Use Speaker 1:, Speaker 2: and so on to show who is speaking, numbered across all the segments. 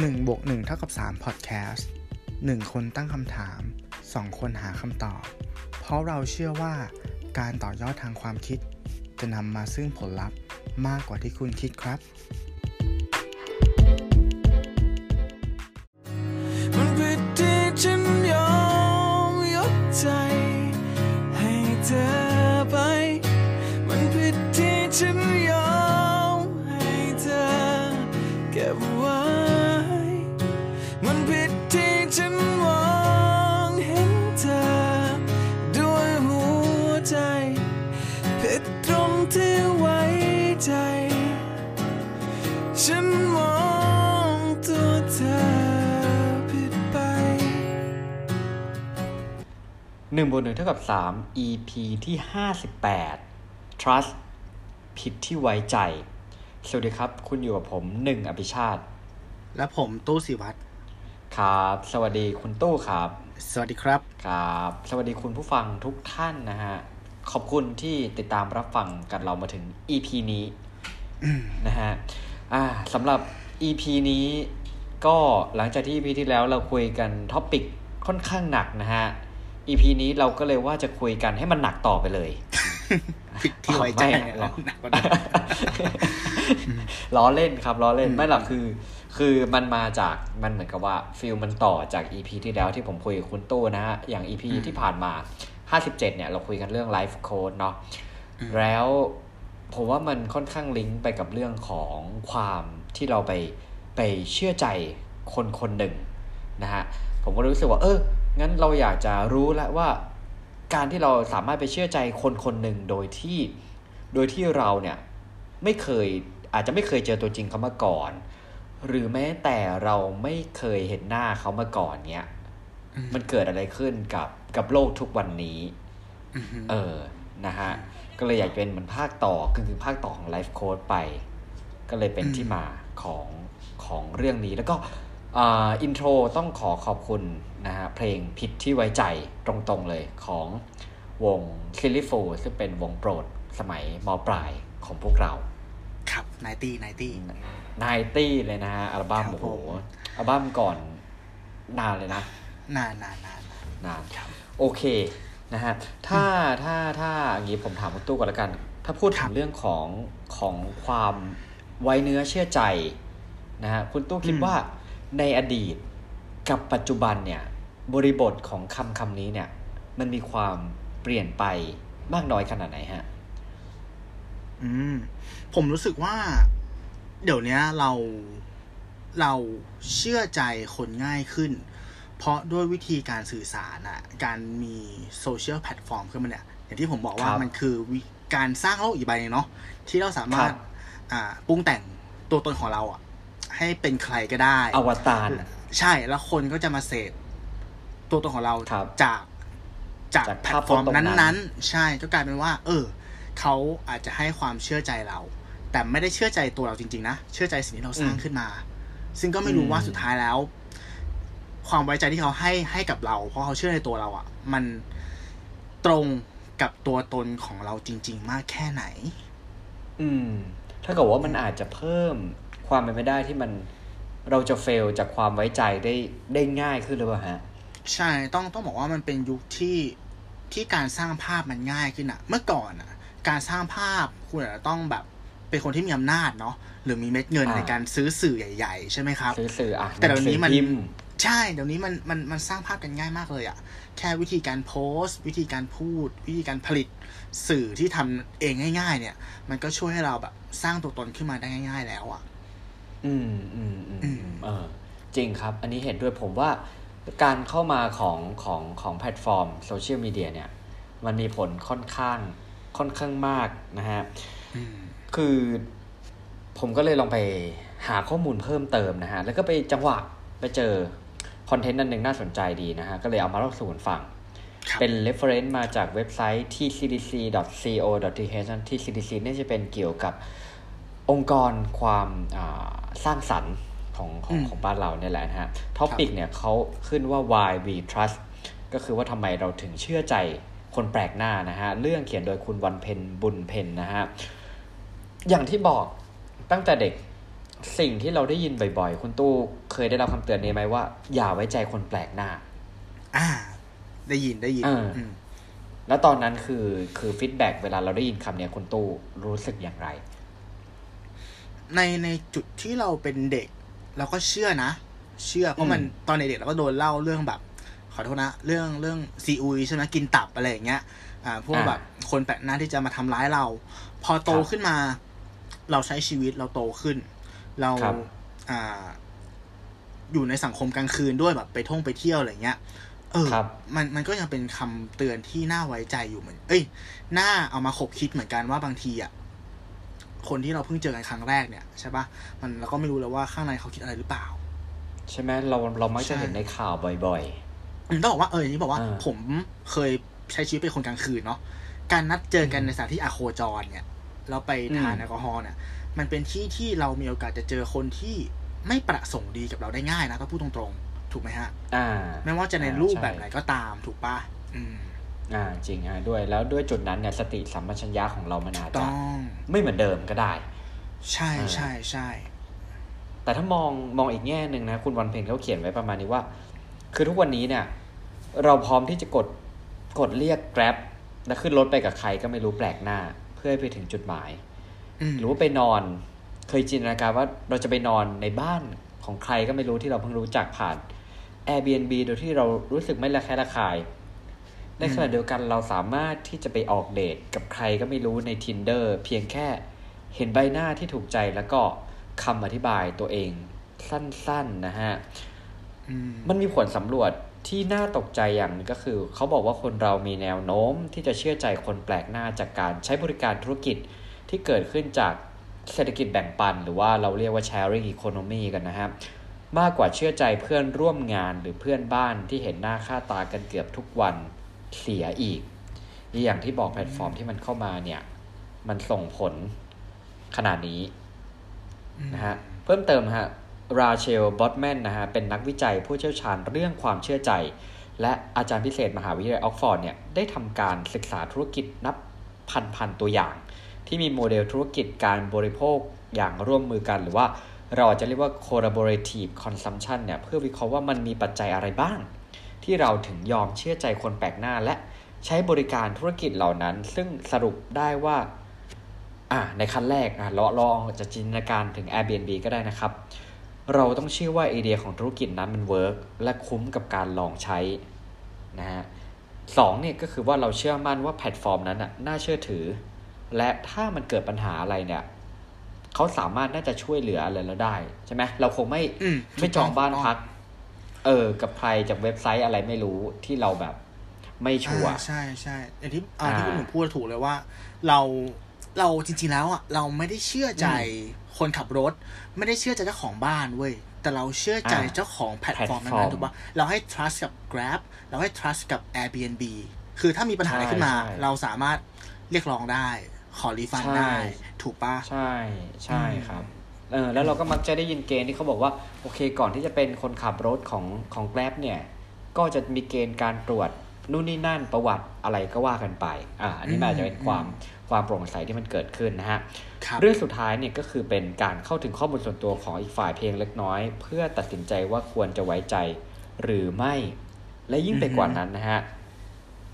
Speaker 1: 1บวก1เท่ากับ3 Podcast 1 คนตั้งคำถาม 2 คนหาคำตอบ เพราะเราเชื่อว่าการต่อยอดทางความคิด จะนำมาซึ่งผลลัพธ์มากกว่าที่คุณคิดครับ
Speaker 2: 1บนหนึ่งเท่า
Speaker 3: กับ 3 EP ที่ 58 Trust ผิดที่ไว้ใจ สวัสดีครับ คุณอยู่กับผมหนึ่งอภิชาติ
Speaker 1: และผมตู้สิวัตร
Speaker 3: ครับ สวัสดีคุณตู้ครับ
Speaker 1: สวัสดีครับ
Speaker 3: ครับ สวัสดีคุณผู้ฟังทุกท่านนะฮะ ขอบคุณที่ติดตามรับฟังกันเรามาถึง EP นี้นะฮะอ่าสำหรับ EP นี้ก็หลังจากที่ EP ที่แล้วเราคุยกัน topic ค่อนข้างหนักนะฮะ EP นี้เราก็เลยว่าจะคุยกันให้มันหนักต่อไปเลย
Speaker 1: ผิดที่ไว้ใจ
Speaker 3: ไม่
Speaker 1: เนี่ย
Speaker 3: หรอก
Speaker 1: หนักกว่านั้น
Speaker 3: ล้อเล่นครับล้อเล่น
Speaker 1: อืม
Speaker 3: ไม่หรอกคือ คือมันมาจากมันเหมือนกับว่า feel มันต่อจาก EP ที่แล้วที่ผมคุยกับคุณตู้นะฮะ อย่าง EP ที่ผ่านมา 57 เนี่ย เราคุยกันเรื่อง life coach เนาะแล้วผมว่ามันค่อนข้างลิงก์ไปกับเรื่องของความที่เราไปไปเชื่อใจคนคนหนึ่งนะฮะ ผมก็รู้สึกว่า เออ งั้นเราอยากจะรู้แล้วว่า การที่เราสามารถไปเชื่อใจคนคนหนึ่งโดยที่ โดยที่เราเนี่ยไม่เคยอาจจะไม่เคยเจอตัวจริงเขามาก่อน หรือแม้แต่เราไม่เคยเห็นหน้าเขามาก่อนเนี้ยมันเกิดอะไรขึ้นกับกับโลกทุกวันนี้ เออ นะฮะ ก็เลยอยากเป็นเหมือนภาคต่อคือคือภาคต่อของ life coach ไป ก็เลยเป็น
Speaker 1: อืม
Speaker 3: ที่มาของของเรื่องนี้ แล้วก็อ่า intro ต้องขอขอบคุณ นะฮะเพลงผิดที่ไว้ใจตรงๆเลยของวง Silly Fools ซึ่งเป็นวงโปรดสมัยมปลายของพวกเรา
Speaker 1: ครับ
Speaker 3: ninety ninety ninety เลยนะฮะอัลบั้ม
Speaker 1: ครับ
Speaker 3: โอ้โห
Speaker 1: ผม
Speaker 3: อัลบั้มก่อนนานเลยนะ
Speaker 1: นานนานนาน
Speaker 3: นาน
Speaker 1: ครับ
Speaker 3: โอเคนะฮะถ้าถ้าถ้าอย่างนี้ผมถามคุณตู้ก่อนละกัน ถ้าพูด
Speaker 1: ครั
Speaker 3: ถึ
Speaker 1: บ
Speaker 3: งเรื่องของของความไว้เนื้อเชื่อใจนะฮะคุณตู้คิด
Speaker 1: อืม
Speaker 3: ว่าในอดีตกับปัจจุบันเนี่ย บริบทของคำคำนี้เนี่ย มันมีความเปลี่ยนไปมากน้อยขนาดไหนฮะ
Speaker 1: อืม ผมรู้สึกว่า เดี๋ยวเนี้ยเราเราเชื่อใจคนง่ายขึ้น เพราะด้วยวิธีการสื่อสารอะการมีโซเชียลแพลตฟอร์มขึ้นมาเนี่ย อย่างที่ผมบอกว่า
Speaker 3: ครับ
Speaker 1: มันคือวิธีการสร้างโลกอีกใบหนึ่งเนาะที่เราสามารถ
Speaker 3: ครับ
Speaker 1: อ่าปรุงแต่งตัวตนของเราอะให้เป็นใครก็ได้
Speaker 3: อวตารน่ะ
Speaker 1: ใช่แล้วคนก็จะมาเสพ ตัวตนของเรา
Speaker 3: ครับ
Speaker 1: จากจาก
Speaker 3: จาก
Speaker 1: แพล
Speaker 3: ภาพ
Speaker 1: ตฟอร์ม
Speaker 3: ตรงนั้น
Speaker 1: นั้นๆ ใช่ก็กลายเป็นว่า เออเขาอาจจะให้ความเชื่อใจเรา แต่ไม่ได้เชื่อใจตัวเราจริง ๆ นะเชื่อใจสิ่งที่เราสร้างขึ้นมา ซึ่งก็ไม่รู้ว่าสุดท้ายแล้ว ความไว้ใจที่เขาให้ให้กับเรา เพราะเขาเชื่อในตัวเราอะ่ะ มันตรงกับตัวตนของเราจริง ๆ มากแค่ไหน
Speaker 3: อืม ถ้าเกิดว่ามันอาจจะเพิ่มความเป็นไปได้ที่มันเราจะเฟลจากความไว้ใจได้ได้ง่ายขึ้นหรือเปล่าฮะ
Speaker 1: ใช่ต้องต้องบอกว่ามันเป็นยุคที่ที่การสร้างภาพมันง่ายขึ้นอะเมื่อก่อนอะการสร้างภาพคุณอาจจะต้องแบบเป็นคนที่มีอำนาจเนาะหรือมีเม็ดเงิน
Speaker 3: อ่า
Speaker 1: ในการซื้อสื่อใหญ่ ๆ ใช่ไหมครับ
Speaker 3: ซื้อสื่ออะ
Speaker 1: แต่เดี๋ยวนี้มัน
Speaker 3: หงสือพิมพ์
Speaker 1: ใช่เดี๋ยวนี้มันมันมันสร้างภาพกันง่ายมากเลยอะแค่วิธีการโพสต์ วิธีการพูด วิธีการผลิตสื่อที่ทำเองง่าย ๆ เนี่ย มันก็ช่วยให้เราแบบสร้างตัวตนขึ้นมาได้ง่าย ๆ แล้วอะ
Speaker 3: อืมอืมอืม
Speaker 1: อื
Speaker 3: อื
Speaker 1: ม
Speaker 3: มเออจริงครับ อันนี้เห็นด้วยผมว่า การเข้ามาของของของแพลตฟอร์มโซเชียลมีเดียเนี่ย มันมีผลค่อนข้างค่อนข้างมากนะฮะ
Speaker 1: อืม
Speaker 3: คือผมก็เลยลองไปหาข้อมูลเพิ่มเติมนะฮะ แล้วก็ไปจังหวะไปเจอ content นั้นหนึ่งน่าสนใจดีนะฮะ ก็เลยเอามาเล่าสู่กันฟัง
Speaker 1: ครับ
Speaker 3: เป็น reference มาจากเว็บไซต์ tcdc.co.th TCDC เนี่ยจะเป็นเกี่ยวกับองค์กรความอ่าสร้างสรรค์ ของของ
Speaker 1: อืม
Speaker 3: ของบ้านเราเนี่ยแหละนะฮะ topic เนี่ยเขาขึ้นว่า why we trust ก็คือว่าทำไมเราถึงเชื่อใจคนแปลกหน้านะฮะ เรื่องเขียนโดยคุณวันเพ็ญบุญเพ็ญนะฮะ อย่างที่บอกตั้งแต่เด็กสิ่งที่เราได้ยินบ่อยๆ คุณตู้เคยได้รับคำเตือนนี้ไหมว่า อย่าไว้ใจคนแปลกหน้า
Speaker 1: อ่า ได้ยินได้ยิน
Speaker 3: เอออื
Speaker 1: ม
Speaker 3: แล้วตอนนั้นคือคือ feedback เวลาเราได้ยินคำเนี้ยคุณตู้รู้สึกอย่างไร
Speaker 1: ในในจุดที่เราเป็นเด็ก เราก็เชื่อนะ เชื่อเพราะมัน
Speaker 3: อืม
Speaker 1: ตอนเด็กๆเราก็โดนเล่าเรื่องแบบ ขอโทษนะ เรื่องเรื่องซีอุยใช่ไหมกินตับอะไรอย่างเงี้ยอ่าพวก
Speaker 3: อ่า
Speaker 1: แบบคนแปลกหน้าที่จะมาทำร้ายเรา พอโต
Speaker 3: ครับ
Speaker 1: ขึ้นมา เราใช้ชีวิตเราโตขึ้น เรา
Speaker 3: ครับ
Speaker 1: อ่า อยู่ในสังคมกลางคืนด้วยแบบไปท่องไปเที่ยวอะไรเงี้ยเออ
Speaker 3: ครับ
Speaker 1: มัน มันก็ยังเป็นคำเตือนที่น่าไว้ใจอยู่เหมือน เอ้ย น่าเอามาขบคิดเหมือนกันว่าบางทีอะ คนที่เราเพิ่งเจอกันครั้งแรกเนี่ยใช่ปะมันเราก็ไม่รู้แล้วว่าข้างในเขาคิดอะไรหรือเปล่า
Speaker 3: ใช่ไหมเราเรามักจะ
Speaker 1: ใช่
Speaker 3: เห็นในข่าวบ่อย
Speaker 1: อืมต้องบอกว่าเอออย่างนี้บอกว่า
Speaker 3: อ่า
Speaker 1: ผมเคยใช้ชีวิตเป็นคนกลางคืนเนาะการนัดเจอกันในสถานที่อะโคจรเนี่ยเราไปทาน
Speaker 3: อืม
Speaker 1: แอลกอฮอล์เนี่ย มันเป็นที่ที่เรามีโอกาสจะเจอคนที่ไม่ประสงค์ดีกับเราได้ง่ายนะถ้าพูดตรงๆ ถูกไหมฮะ
Speaker 3: ๆอ่า
Speaker 1: ไม่ว่าจะใน
Speaker 3: อ่า
Speaker 1: รูป
Speaker 3: ใช่
Speaker 1: แบบไหนก็ตามถูกปะอืม
Speaker 3: อ่าจริงฮะด้วยแล้วด้วยจุดนั้นเนี่ยสติสัมปชัญญะของเรามันอาจจะ
Speaker 1: ต้อง
Speaker 3: ไม่เหมือนเดิมก็ได้
Speaker 1: ใช่
Speaker 3: อ่า
Speaker 1: ใช่ใช่
Speaker 3: แต่ถ้ามองมองอีกแง่หนึ่งนะ คุณวันเพ็ญเขาเขียนไว้ประมาณนี้ว่า คือทุกวันนี้เนี่ย เราพร้อมที่จะกดกดเรียก Grab แล้วขึ้นรถไปกับใครก็ไม่รู้แปลกหน้า เพื่อให้ไปถึงจุดหมาย
Speaker 1: อืม
Speaker 3: หรือว่าไปนอนเคยจินตนาการว่าเราจะไปนอนในบ้านของใครก็ไม่รู้ที่เราเพิ่งรู้จักผ่าน Airbnb โดยที่เรารู้สึกไม่ระแคะระคาย ในขณะเดียวกันเราสามารถที่จะไปออกเดทกับใครก็ไม่รู้ใน Tinder เพียงแค่เห็นใบหน้าที่ถูกใจแล้วก็คำอธิบายตัวเองสั้นๆนะฮะ
Speaker 1: อืม
Speaker 3: มันมีผลสำรวจที่น่าตกใจอย่างหนึงก็คือ เขาบอกว่าคนเรามีแนวโน้มที่จะเชื่อใจคนแปลกหน้าจากการใช้บริการธุรกิจที่เกิดขึ้นจากเศรษฐกิจแบ่งปัน หรือว่าเราเรียกว่า sharing economy กันนะครับ มากกว่าเชื่อใจเพื่อนร่วมงานหรือเพื่อนบ้านที่เห็นหน้าค่าตากันเกือบทุกวัน เสียอีกนี่อย่างที่บอกแพลตฟอร์มที่มันเข้ามาเนี่ย มันส่งผลขนาดนี้นะฮะเพิ่มเติมฮะ Rachel Botsman นะฮะเป็นนักวิจัยผู้เชี่ยวชาญเรื่องความเชื่อใจ และอาจารย์พิเศษมหาวิทยาลัยออกซ์ฟอร์ดเนี่ยได้ทำการศึกษาธุรกิจนับพันพันๆตัวอย่าง ที่มีโมเดลธุรกิจการบริโภคอย่างร่วมมือกัน หรือว่าเราอาจจะเรียกว่า collaborative consumption เนี่ยเพื่อวิเคราะห์ว่ามันมีปัจจัยอะไรบ้าง ที่เราถึงยอมเชื่อใจคนแปลกหน้าและใช้บริการธุรกิจเหล่านั้น ซึ่งสรุปได้ว่าอ่าในขั้นแรกอะเราลองจะจินตนาการถึง Airbnb ก็ได้นะครับ เราต้องเชื่อว่าไอเดียของธุรกิจนั้นมัน work และคุ้มกับการลองใช้นะฮะสองเนี่ยก็คือว่าเราเชื่อมั่นว่าแพลตฟอร์มนั้นน่ะน่าเชื่อถือ และถ้ามันเกิดปัญหาอะไรเนี่ยเขาสามารถน่าจะช่วยเหลืออะไรเราได้ใช่ไหมเราคงไม่
Speaker 1: อืม
Speaker 3: ไม่จองบ้าน
Speaker 1: ถูกต้อง
Speaker 3: พัก เออ กับใครจากเว็บไซต์อะไรไม่รู้ที่เราแบบไม่ชัวร์
Speaker 1: อ่าใช่ใช่อย่างที่อ่า
Speaker 3: อ่า
Speaker 1: ที่คุณหนุ่มพูดถูกเลยว่า เราเราจริงๆแล้วอะเราไม่ได้เชื่อใจคนขับรถ ไม่ได้เชื่อใจเจ้าของบ้านเว้ยแต่เราเชื่อใจ
Speaker 3: อ่า
Speaker 1: เจ้าของแพลตฟอร์ม
Speaker 3: แพลตฟอร์ม
Speaker 1: นั้นๆถูกปะเราให้ trust กับ Grab เราให้ trust กับ Airbnb คือถ้ามีปัญหาอะไรขึ้นมา
Speaker 3: ใช่
Speaker 1: เราสามารถเรียกร้องได้ ขอ refund
Speaker 3: ใช่
Speaker 1: ได้ ถูกปะ
Speaker 3: ใช่ ใช่
Speaker 1: อืม
Speaker 3: ครับ เออแล้วเราก็มักจะได้ยินเกณฑ์ที่เขาบอกว่าโอเคก่อนที่จะเป็นคนขับรถของของ Grab เนี่ยก็จะมีเกณฑ์การตรวจนู่นนี่นั่นประวัติอะไรก็ว่ากันไปอ่าอันนี้มันอาจจะเป็นความความโปร่งใสที่มันเกิดขึ้นนะฮะ
Speaker 1: ครับ
Speaker 3: เรื่องสุดท้ายเนี่ยก็คือเป็นการเข้าถึงข้อมูลส่วนตัวของอีกฝ่ายเพียงเล็กน้อย เพื่อตัดสินใจว่าควรจะไว้ใจหรือไม่ และยิ่งไปกว่านั้นนะฮะ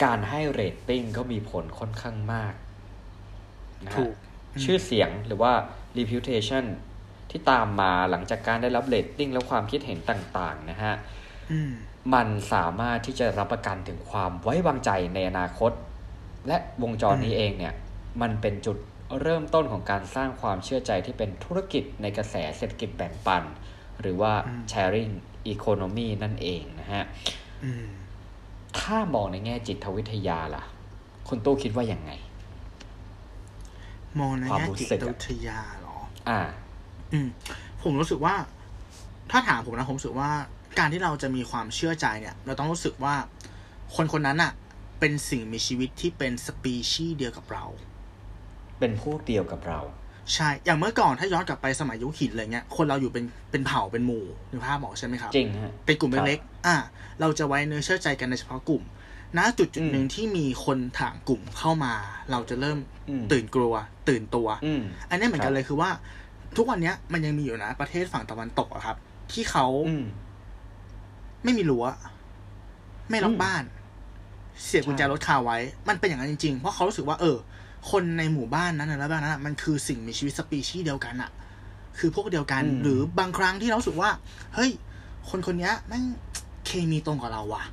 Speaker 3: การให้เรตติ้งก็มีผลค่อนข้างมากนะฮะ
Speaker 1: ถูก
Speaker 3: ชื่อเสียงหรือว่า reputation ที่ตามมาหลังจากการได้รับเรตติ้งและความคิดเห็นต่างๆนะฮะ
Speaker 1: อืม
Speaker 3: มันสามารถที่จะรับประกันถึงความไว้วางใจในอนาคต และวงจรนี้เองเนี่ย มันเป็นจุดเริ่มต้นของการสร้างความเชื่อใจที่เป็นธุรกิจในกระแสเศรษฐกิจแบ่งปัน หรือว่า
Speaker 1: อืม
Speaker 3: sharing economy นั่นเองนะฮะ
Speaker 1: อืม
Speaker 3: ถ้ามองในแง่จิตวิทยาล่ะ คุณตู้คิดว่าอย่างไง
Speaker 1: มองใน
Speaker 3: ความ
Speaker 1: แง่
Speaker 3: รู้
Speaker 1: จิ
Speaker 3: สึก
Speaker 1: ต
Speaker 3: อะ
Speaker 1: วิทยาเหรอ
Speaker 3: อ่า
Speaker 1: อืมผมรู้สึกว่า ถ้าถามผมนะผมรู้สึกว่า การที่เราจะมีความเชื่อใจเนี่ย เราต้องรู้สึกว่าคนคนนั้นอะเป็นสิ่งมีชีวิตที่เป็นสปีชีส์เดียวกับเรา
Speaker 3: เป็นพวกเดียวกับเรา
Speaker 1: ใช่ อย่างเมื่อก่อนถ้าย้อนกลับไปสมัยยุคหินอะไรเงี้ย คนเราอยู่เป็นเป็นเผ่าเป็นหมู่นึกภาพบอกใช่ไหมครับ
Speaker 3: จริงฮะ
Speaker 1: เป็นกลุ่ม
Speaker 3: ครับ
Speaker 1: เล็กๆอะเราจะไว้เนื้อเชื่อใจกันในเฉพาะกลุ่ม ณ จุดจุด
Speaker 3: อืม
Speaker 1: หนึ่งที่มีคนถางกลุ่มเข้ามา เราจะเริ่ม
Speaker 3: อืม
Speaker 1: ตื่นกลัว ตื่นตัว
Speaker 3: อืม
Speaker 1: อันนี้เหมือนกั
Speaker 3: ครั
Speaker 1: น
Speaker 3: บ
Speaker 1: เลยคือว่า ทุกวันเนี้ยมันยังมีอยู่นะ ประเทศฝั่งตะวันตกอะครับ ที่เขา
Speaker 3: อืม
Speaker 1: ไม่มีรั้วไม่ล็อก
Speaker 3: อืม
Speaker 1: บ้าน เสียบกุญแจ
Speaker 3: ใช่
Speaker 1: รถคาไว้ มันเป็นอย่างนั้นจริงๆ เพราะเขารู้สึกว่าเออ คนในหมู่บ้านนั้นนะแล้วบ้านนั้นอะมันคือสิ่งมีชีวิตสปีชีส์เดียวกันอะคือพวกเดียวกัน หรือบางครั้งที่เรารู้สึกว่า เฮ้ย คนคนเนี้ยแม่งเคมีตรงกับเราว่ะ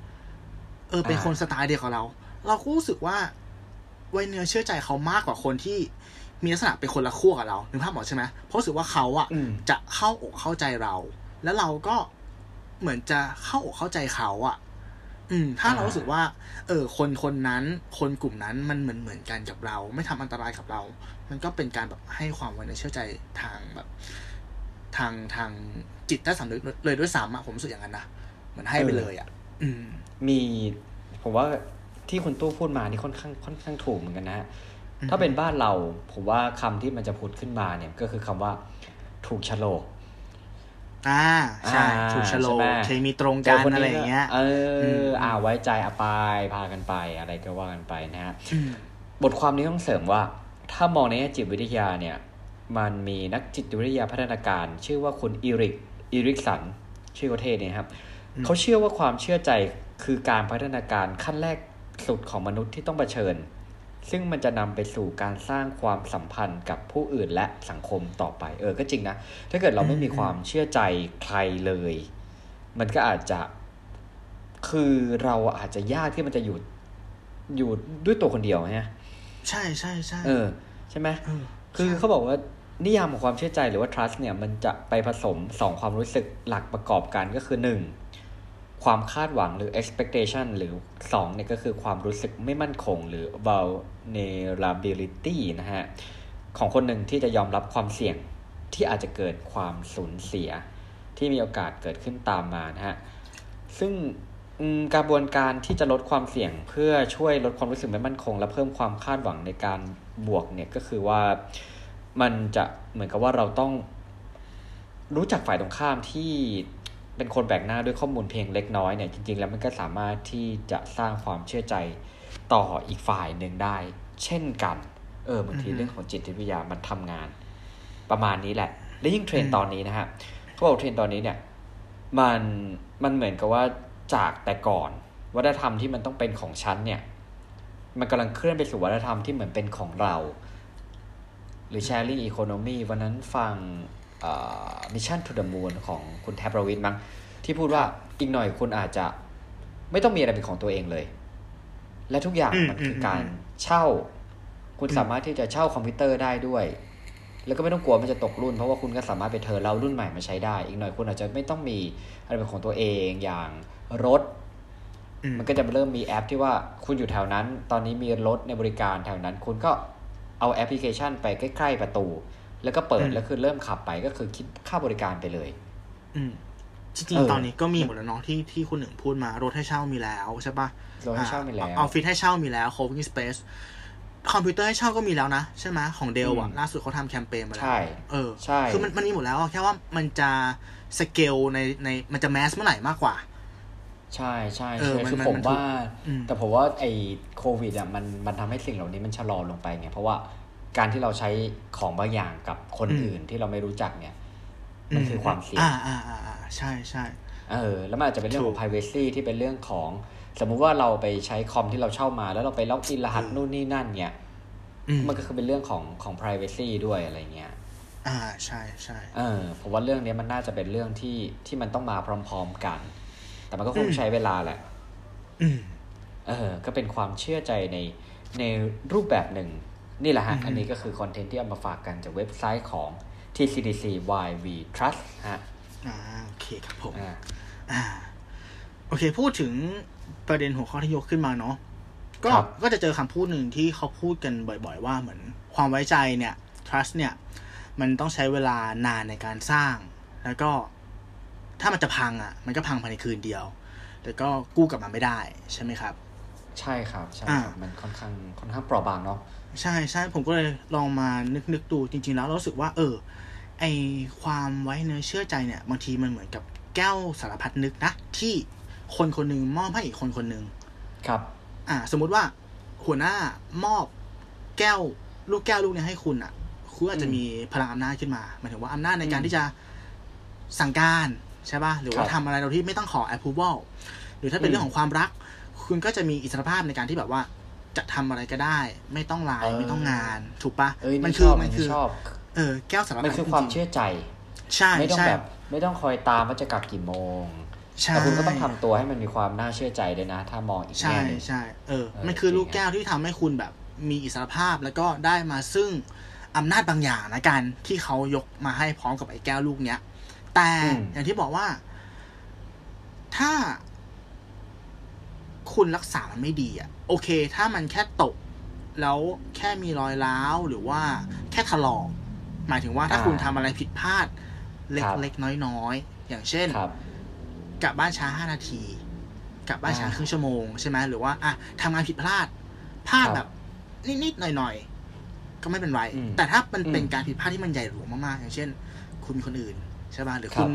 Speaker 1: เออ เป็นคนสไตล์เดียวกับเรา เราก็รู้สึกว่าไว้เนื้อเชื่อใจเขามากกว่าคนที่ มีลักษณะเป็นคนละขั้วกับเรานึกภาพออกใช่ไหมเพราะรู้สึกว่าเขาอะ
Speaker 3: อืม
Speaker 1: จะเข้าอกเข้าใจเรา แล้วเราก็เหมือนจะเข้าอกเข้าใจเขาอะอืม ถ้าเรารู้สึกว่า เออ คนคนนั้น คนกลุ่มนั้นมันเหมือนเหมือนกันกับเรา ไม่ทำอันตรายกับเรา มันก็เป็นการแบบให้ความไว้เนื้อเชื่อใจทางแบบ ทางทางจิตใต้สำนึกเลยด้วยซ้ำอะผมรู้สึกอย่างนั้นนะเหมือนให้ไปเลยอะอืม
Speaker 3: มี ผมว่าที่คุณตู้พูดมานี่ค่อนข้างค่อนข้างถูกเหมือนกันนะฮะ
Speaker 1: อืม
Speaker 3: ถ้าเป็นบ้านเราผมว่าคำที่มันจะพูดขึ้นมาเนี่ยก็คือคำว่าถูกโฉลก
Speaker 1: อ่าใช่
Speaker 3: อ่า
Speaker 1: ถูกชะโล
Speaker 3: ใช่ไหม
Speaker 1: เคมีตรงกันอะไรอย่างเงี้ย
Speaker 3: เอออ
Speaker 1: ม
Speaker 3: อ่าไว้ใจอาปายพากันไป อะไรก็ว่ากันไปนะฮะ
Speaker 1: อืม
Speaker 3: บทความนี้ต้องเสริมว่า ถ้ามองในแง่จิตวิทยาเนี่ย มันมีนักจิตวิทยาพัฒนาการ ชื่อว่าคุณอีริกอีริกสัน ชื่อประเทศเนี่ยครับ
Speaker 1: อืม
Speaker 3: เขาเชื่อว่าความเชื่อใจคือการพัฒนาการขั้นแรกสุดของมนุษย์ที่ต้องเผชิญ ซึ่งมันจะนำไปสู่การสร้างความสัมพันธ์กับผู้อื่นและสังคมต่อไป เออ ก็จริงนะ ถ้าเกิดเราไม่มีความเชื่อใจใครเลย มันก็อาจจะ คือเราอาจจะยากที่มันจะอยู่อยู่ด้วยตัวคนเดียวฮะ
Speaker 1: ใช่ใช่ใช่
Speaker 3: เออ ใช่ไหม
Speaker 1: เออ
Speaker 3: คือ
Speaker 1: ใช่
Speaker 3: เขาบอกว่านิยามของความเชื่อใจหรือว่า trust เนี่ย มันจะไปผสมสองความรู้สึกหลักประกอบกันก็คือหนึ่ง ความคาดหวังหรือ expectation หรือสองเนี่ยก็คือความรู้สึกไม่มั่นคงหรือ vulnerability นะฮะ ของคนหนึ่งที่จะยอมรับความเสี่ยงที่อาจจะเกิดความสูญเสีย ที่มีโอกาสเกิดขึ้นตามมานะฮะ ซึ่งกระบวนการที่จะลดความเสี่ยงเพื่อช่วยลดความรู้สึกไม่มั่นคง และเพิ่มความคาดหวังในการบวกเนี่ยก็คือว่ามันจะเหมือนกับว่าเราต้องรู้จักฝ่ายตรงข้ามที่ เป็นคนแปลกหน้าด้วยข้อมูลเพียงเล็กน้อยเนี่ยจริงๆ แล้วมันก็สามารถที่จะสร้างความเชื่อใจต่ออีกฝ่ายหนึ่งได้ เช่นกันเออบางทีเรื่องของจิตวิทยามันทำงาน ประมาณนี้แหละ และยิ่งเทรนตอนนี้นะฮะเขาบอกเทรนตอนนี้เนี่ยมันมันเหมือนกับว่าจากแต่ก่อนวัฒนธรรมที่มันต้องเป็นของฉันเนี่ย มันกำลังเคลื่อนไปสู่วัฒนธรรมที่เหมือนเป็นของเรา หรือ sharing economy วันนั้นฟัง เอ่อ Mission to the Moon ของคุณแทบประวิทย์มั้งที่พูดว่าอีกหน่อยคุณอาจจะไม่ต้องมีอะไรเป็นของตัวเองเลย และทุกอย่าง
Speaker 1: อืม
Speaker 3: มันคืออ
Speaker 1: ม
Speaker 3: การ
Speaker 1: อืม
Speaker 3: เช่า คุณ
Speaker 1: อืม
Speaker 3: สามารถที่จะเช่าคอมพิวเตอร์ได้ด้วย แล้วก็ไม่ต้องกลัวมันจะตกรุ่น เพราะว่าคุณก็สามารถไป turn เอารุ่นใหม่มาใช้ได้ อีกหน่อยคุณอาจจะไม่ต้องมีอะไรเป็นของตัวเองอย่างรถ
Speaker 1: อืม
Speaker 3: มันก็จะเริ่มมีแอปที่ว่าคุณอยู่แถวนั้น ตอนนี้มีรถในบริการแถวนั้น คุณก็เอาแอปพลิเคชันไปใกล้ ๆ ประตู แล้วก็เปิด
Speaker 1: อืม
Speaker 3: แล้วคือเริ่มขับไปก็คือคิดค่าบริการไปเลย
Speaker 1: อืมจริง
Speaker 3: เออ
Speaker 1: ๆตอนนี้ก็มีหมดแล้วเนาะที่ที่คุณหนึ่งพูดมารถให้เช่ามีแล้วใช่ปะ
Speaker 3: รถให้เช่ามีแล้ว
Speaker 1: ออฟฟิศให้เช่ามีแล้ว co-working space คอมพิวเตอร์ให้เช่าก็มีแล้วนะ ใช่ไหมของเดลอะ
Speaker 3: อืม
Speaker 1: ล่าสุดเขาทำแคมเปญมาแล้ว
Speaker 3: ใช่
Speaker 1: เออ
Speaker 3: ใช่
Speaker 1: คือมันมันมีหมดแล้วอะแค่ว่ามันจะสเกลในในมันจะแมสเมื่อไหร่มากกว่า
Speaker 3: ใช่ใช่
Speaker 1: เออ
Speaker 3: ใช่
Speaker 1: มัน
Speaker 3: คือ
Speaker 1: มัน
Speaker 3: ผม
Speaker 1: มันถูก
Speaker 3: ว่า
Speaker 1: อืม
Speaker 3: แต่ผมว่าไอ้โควิดอะมันมันทำให้สิ่งเหล่านี้มันชะลอลงไปไงเพราะว่า การที่เราใช้ของบางอย่างกับคนอื่นที่เราไม่รู้จักเนี่ย มันคือความเสี่ยง
Speaker 1: อ่าอ่าอ่าอ่าใช่ใช่
Speaker 3: เออ แล้วมันอาจจะเป็นเรื่องข
Speaker 1: ถู
Speaker 3: อง
Speaker 1: ก
Speaker 3: privacy ที่เป็นเรื่องของ สมมุติว่าเราไปใช้คอมที่เราเช่ามา แล้วเราไปล็อกอินรหัส
Speaker 1: อืม
Speaker 3: นู่นนี่นั่นเนี่ย
Speaker 1: อืม
Speaker 3: มันก็คือเป็นเรื่องของของ privacy ด้วยอะไรเงี้ย
Speaker 1: อ่าใช่ใช่
Speaker 3: เออผมว่าเรื่องนี้มันน่าจะเป็นเรื่องที่ที่มันต้องมาพร้อม ๆกัน แต่มันก็คง
Speaker 1: อืม
Speaker 3: ใช้เวลาแหละ
Speaker 1: อืม
Speaker 3: เออ ก็เป็นความเชื่อใจในในรูปแบบหนึ่ง นี่แหละฮะ
Speaker 1: อือฮึ
Speaker 3: อันนี้ก็คือคอนเทนต์ที่เอามาฝากกันจากเว็บไซต์ของ TCDC Why We Trust ฮะ
Speaker 1: อ่าโอเคครับผม
Speaker 3: อ่า
Speaker 1: อ่าโอเค พูดถึงประเด็นหัวข้อที่ยกขึ้นมาเนาะก็
Speaker 3: ครับ
Speaker 1: ก็จะเจอคำพูดหนึ่งที่เขาพูดกันบ่อย ๆ ว่าเหมือนความไว้ใจเนี่ย trust เนี่ย มันต้องใช้เวลานานในการสร้าง แล้วก็ถ้ามันจะพังอะ มันก็พังภายในคืนเดียว แล้วก็กู้กลับมาไม่ได้ใช่ไหมครับ
Speaker 3: ใช่ครับ ใช่
Speaker 1: อ่า
Speaker 3: ครับ มันค่อนข้างค่อนข้างเปราะบางเนาะ
Speaker 1: ใช่ใช่ผมก็เลยลองมานึกนึกดูจริง ๆ แล้วเรารู้สึกว่า เออ ไอความไว้เนื้อเชื่อใจเนี่ย บางทีมันเหมือนกับแก้วสารพัดนึกนะ ที่คนคนหนึ่งมอบให้อีกคนคนหนึ่ง
Speaker 3: ครับ
Speaker 1: อ่า สมมุติว่าหัวหน้ามอบแก้วลูกแก้วลูกเนี้ให้คุณอะ คุณอาจจะมีพลังอำนาจขึ้นมาหมายถึงว่าอำนาจในการที่จะสั่งการใช่ป่ะหรือว่า
Speaker 3: ครับ
Speaker 1: ทำอะไรโดยที่ไม่ต้องขอ approval หรือถ้าเป็น
Speaker 3: อืม
Speaker 1: เรื่องของความรัก คุณก็จะมีอิสรภาพในการที่แบบว่า จะทำอะไรก็ได้ ไม่ต้องไลน์
Speaker 3: เออ
Speaker 1: ไม่ต้องงาน ถูกปะ
Speaker 3: เอ้ย
Speaker 1: มั
Speaker 3: นี่ช
Speaker 1: คือ
Speaker 3: อบ
Speaker 1: มัน
Speaker 3: นี่
Speaker 1: คือ
Speaker 3: ชอบ
Speaker 1: เออแก้วสารพัด
Speaker 3: มันคือความ
Speaker 1: จริงๆ
Speaker 3: เชื่อใจ
Speaker 1: ใช่
Speaker 3: ไม่ต้อง
Speaker 1: ใช่
Speaker 3: แบบ ไม่ต้องคอยตามว่าจะกลับกี่โมง
Speaker 1: ใช่
Speaker 3: แต่คุณก็ต้องทำตัวให้มันมีความน่าเชื่อใจด้วยนะ ถ้ามองอีก
Speaker 1: ใช่
Speaker 3: แง่หนึง
Speaker 1: ใช่เออ
Speaker 3: เออ
Speaker 1: มันคือ
Speaker 3: จริง
Speaker 1: ลูกแก้วที่ทำให้คุณแบบมีอิสรภาพแล้วก็ได้มาซึ่งอำนาจบางอย่างนะการที่เขายกมาให้พร้อมกับไอ้แก้วลูกเนี้ย แต่อย่างที่บอกว่า ถ้า คุณรักษามันไม่ดีอะโอเค ถ้ามันแค่ตก แล้วแค่มีรอยร้าวหรือว่าแค่ถลอก หมายถึงว่าถ้าคุณทำอะไรผิดพลาด เล็กๆน้อยๆ อย่างเช่น
Speaker 3: ครับ
Speaker 1: กลับบ้านช้าห้านาที กลับบ้านช้า
Speaker 3: อ่า
Speaker 1: ครึ่งชั่วโมงใช่ไหมหรือว่าอะทำงานผิดพลาดพลาด
Speaker 3: ครับ
Speaker 1: แบบนิดๆหน่อยๆ ก็ไม่เป็นไร
Speaker 3: อืม
Speaker 1: แต่ถ้ามันเป็น
Speaker 3: อืม
Speaker 1: การผิดพลาดที่มันใหญ่หลวงมากๆ อย่างเช่น คุณมีคนอื่นใช่ป่ะหรือ
Speaker 3: ครับ
Speaker 1: คุณ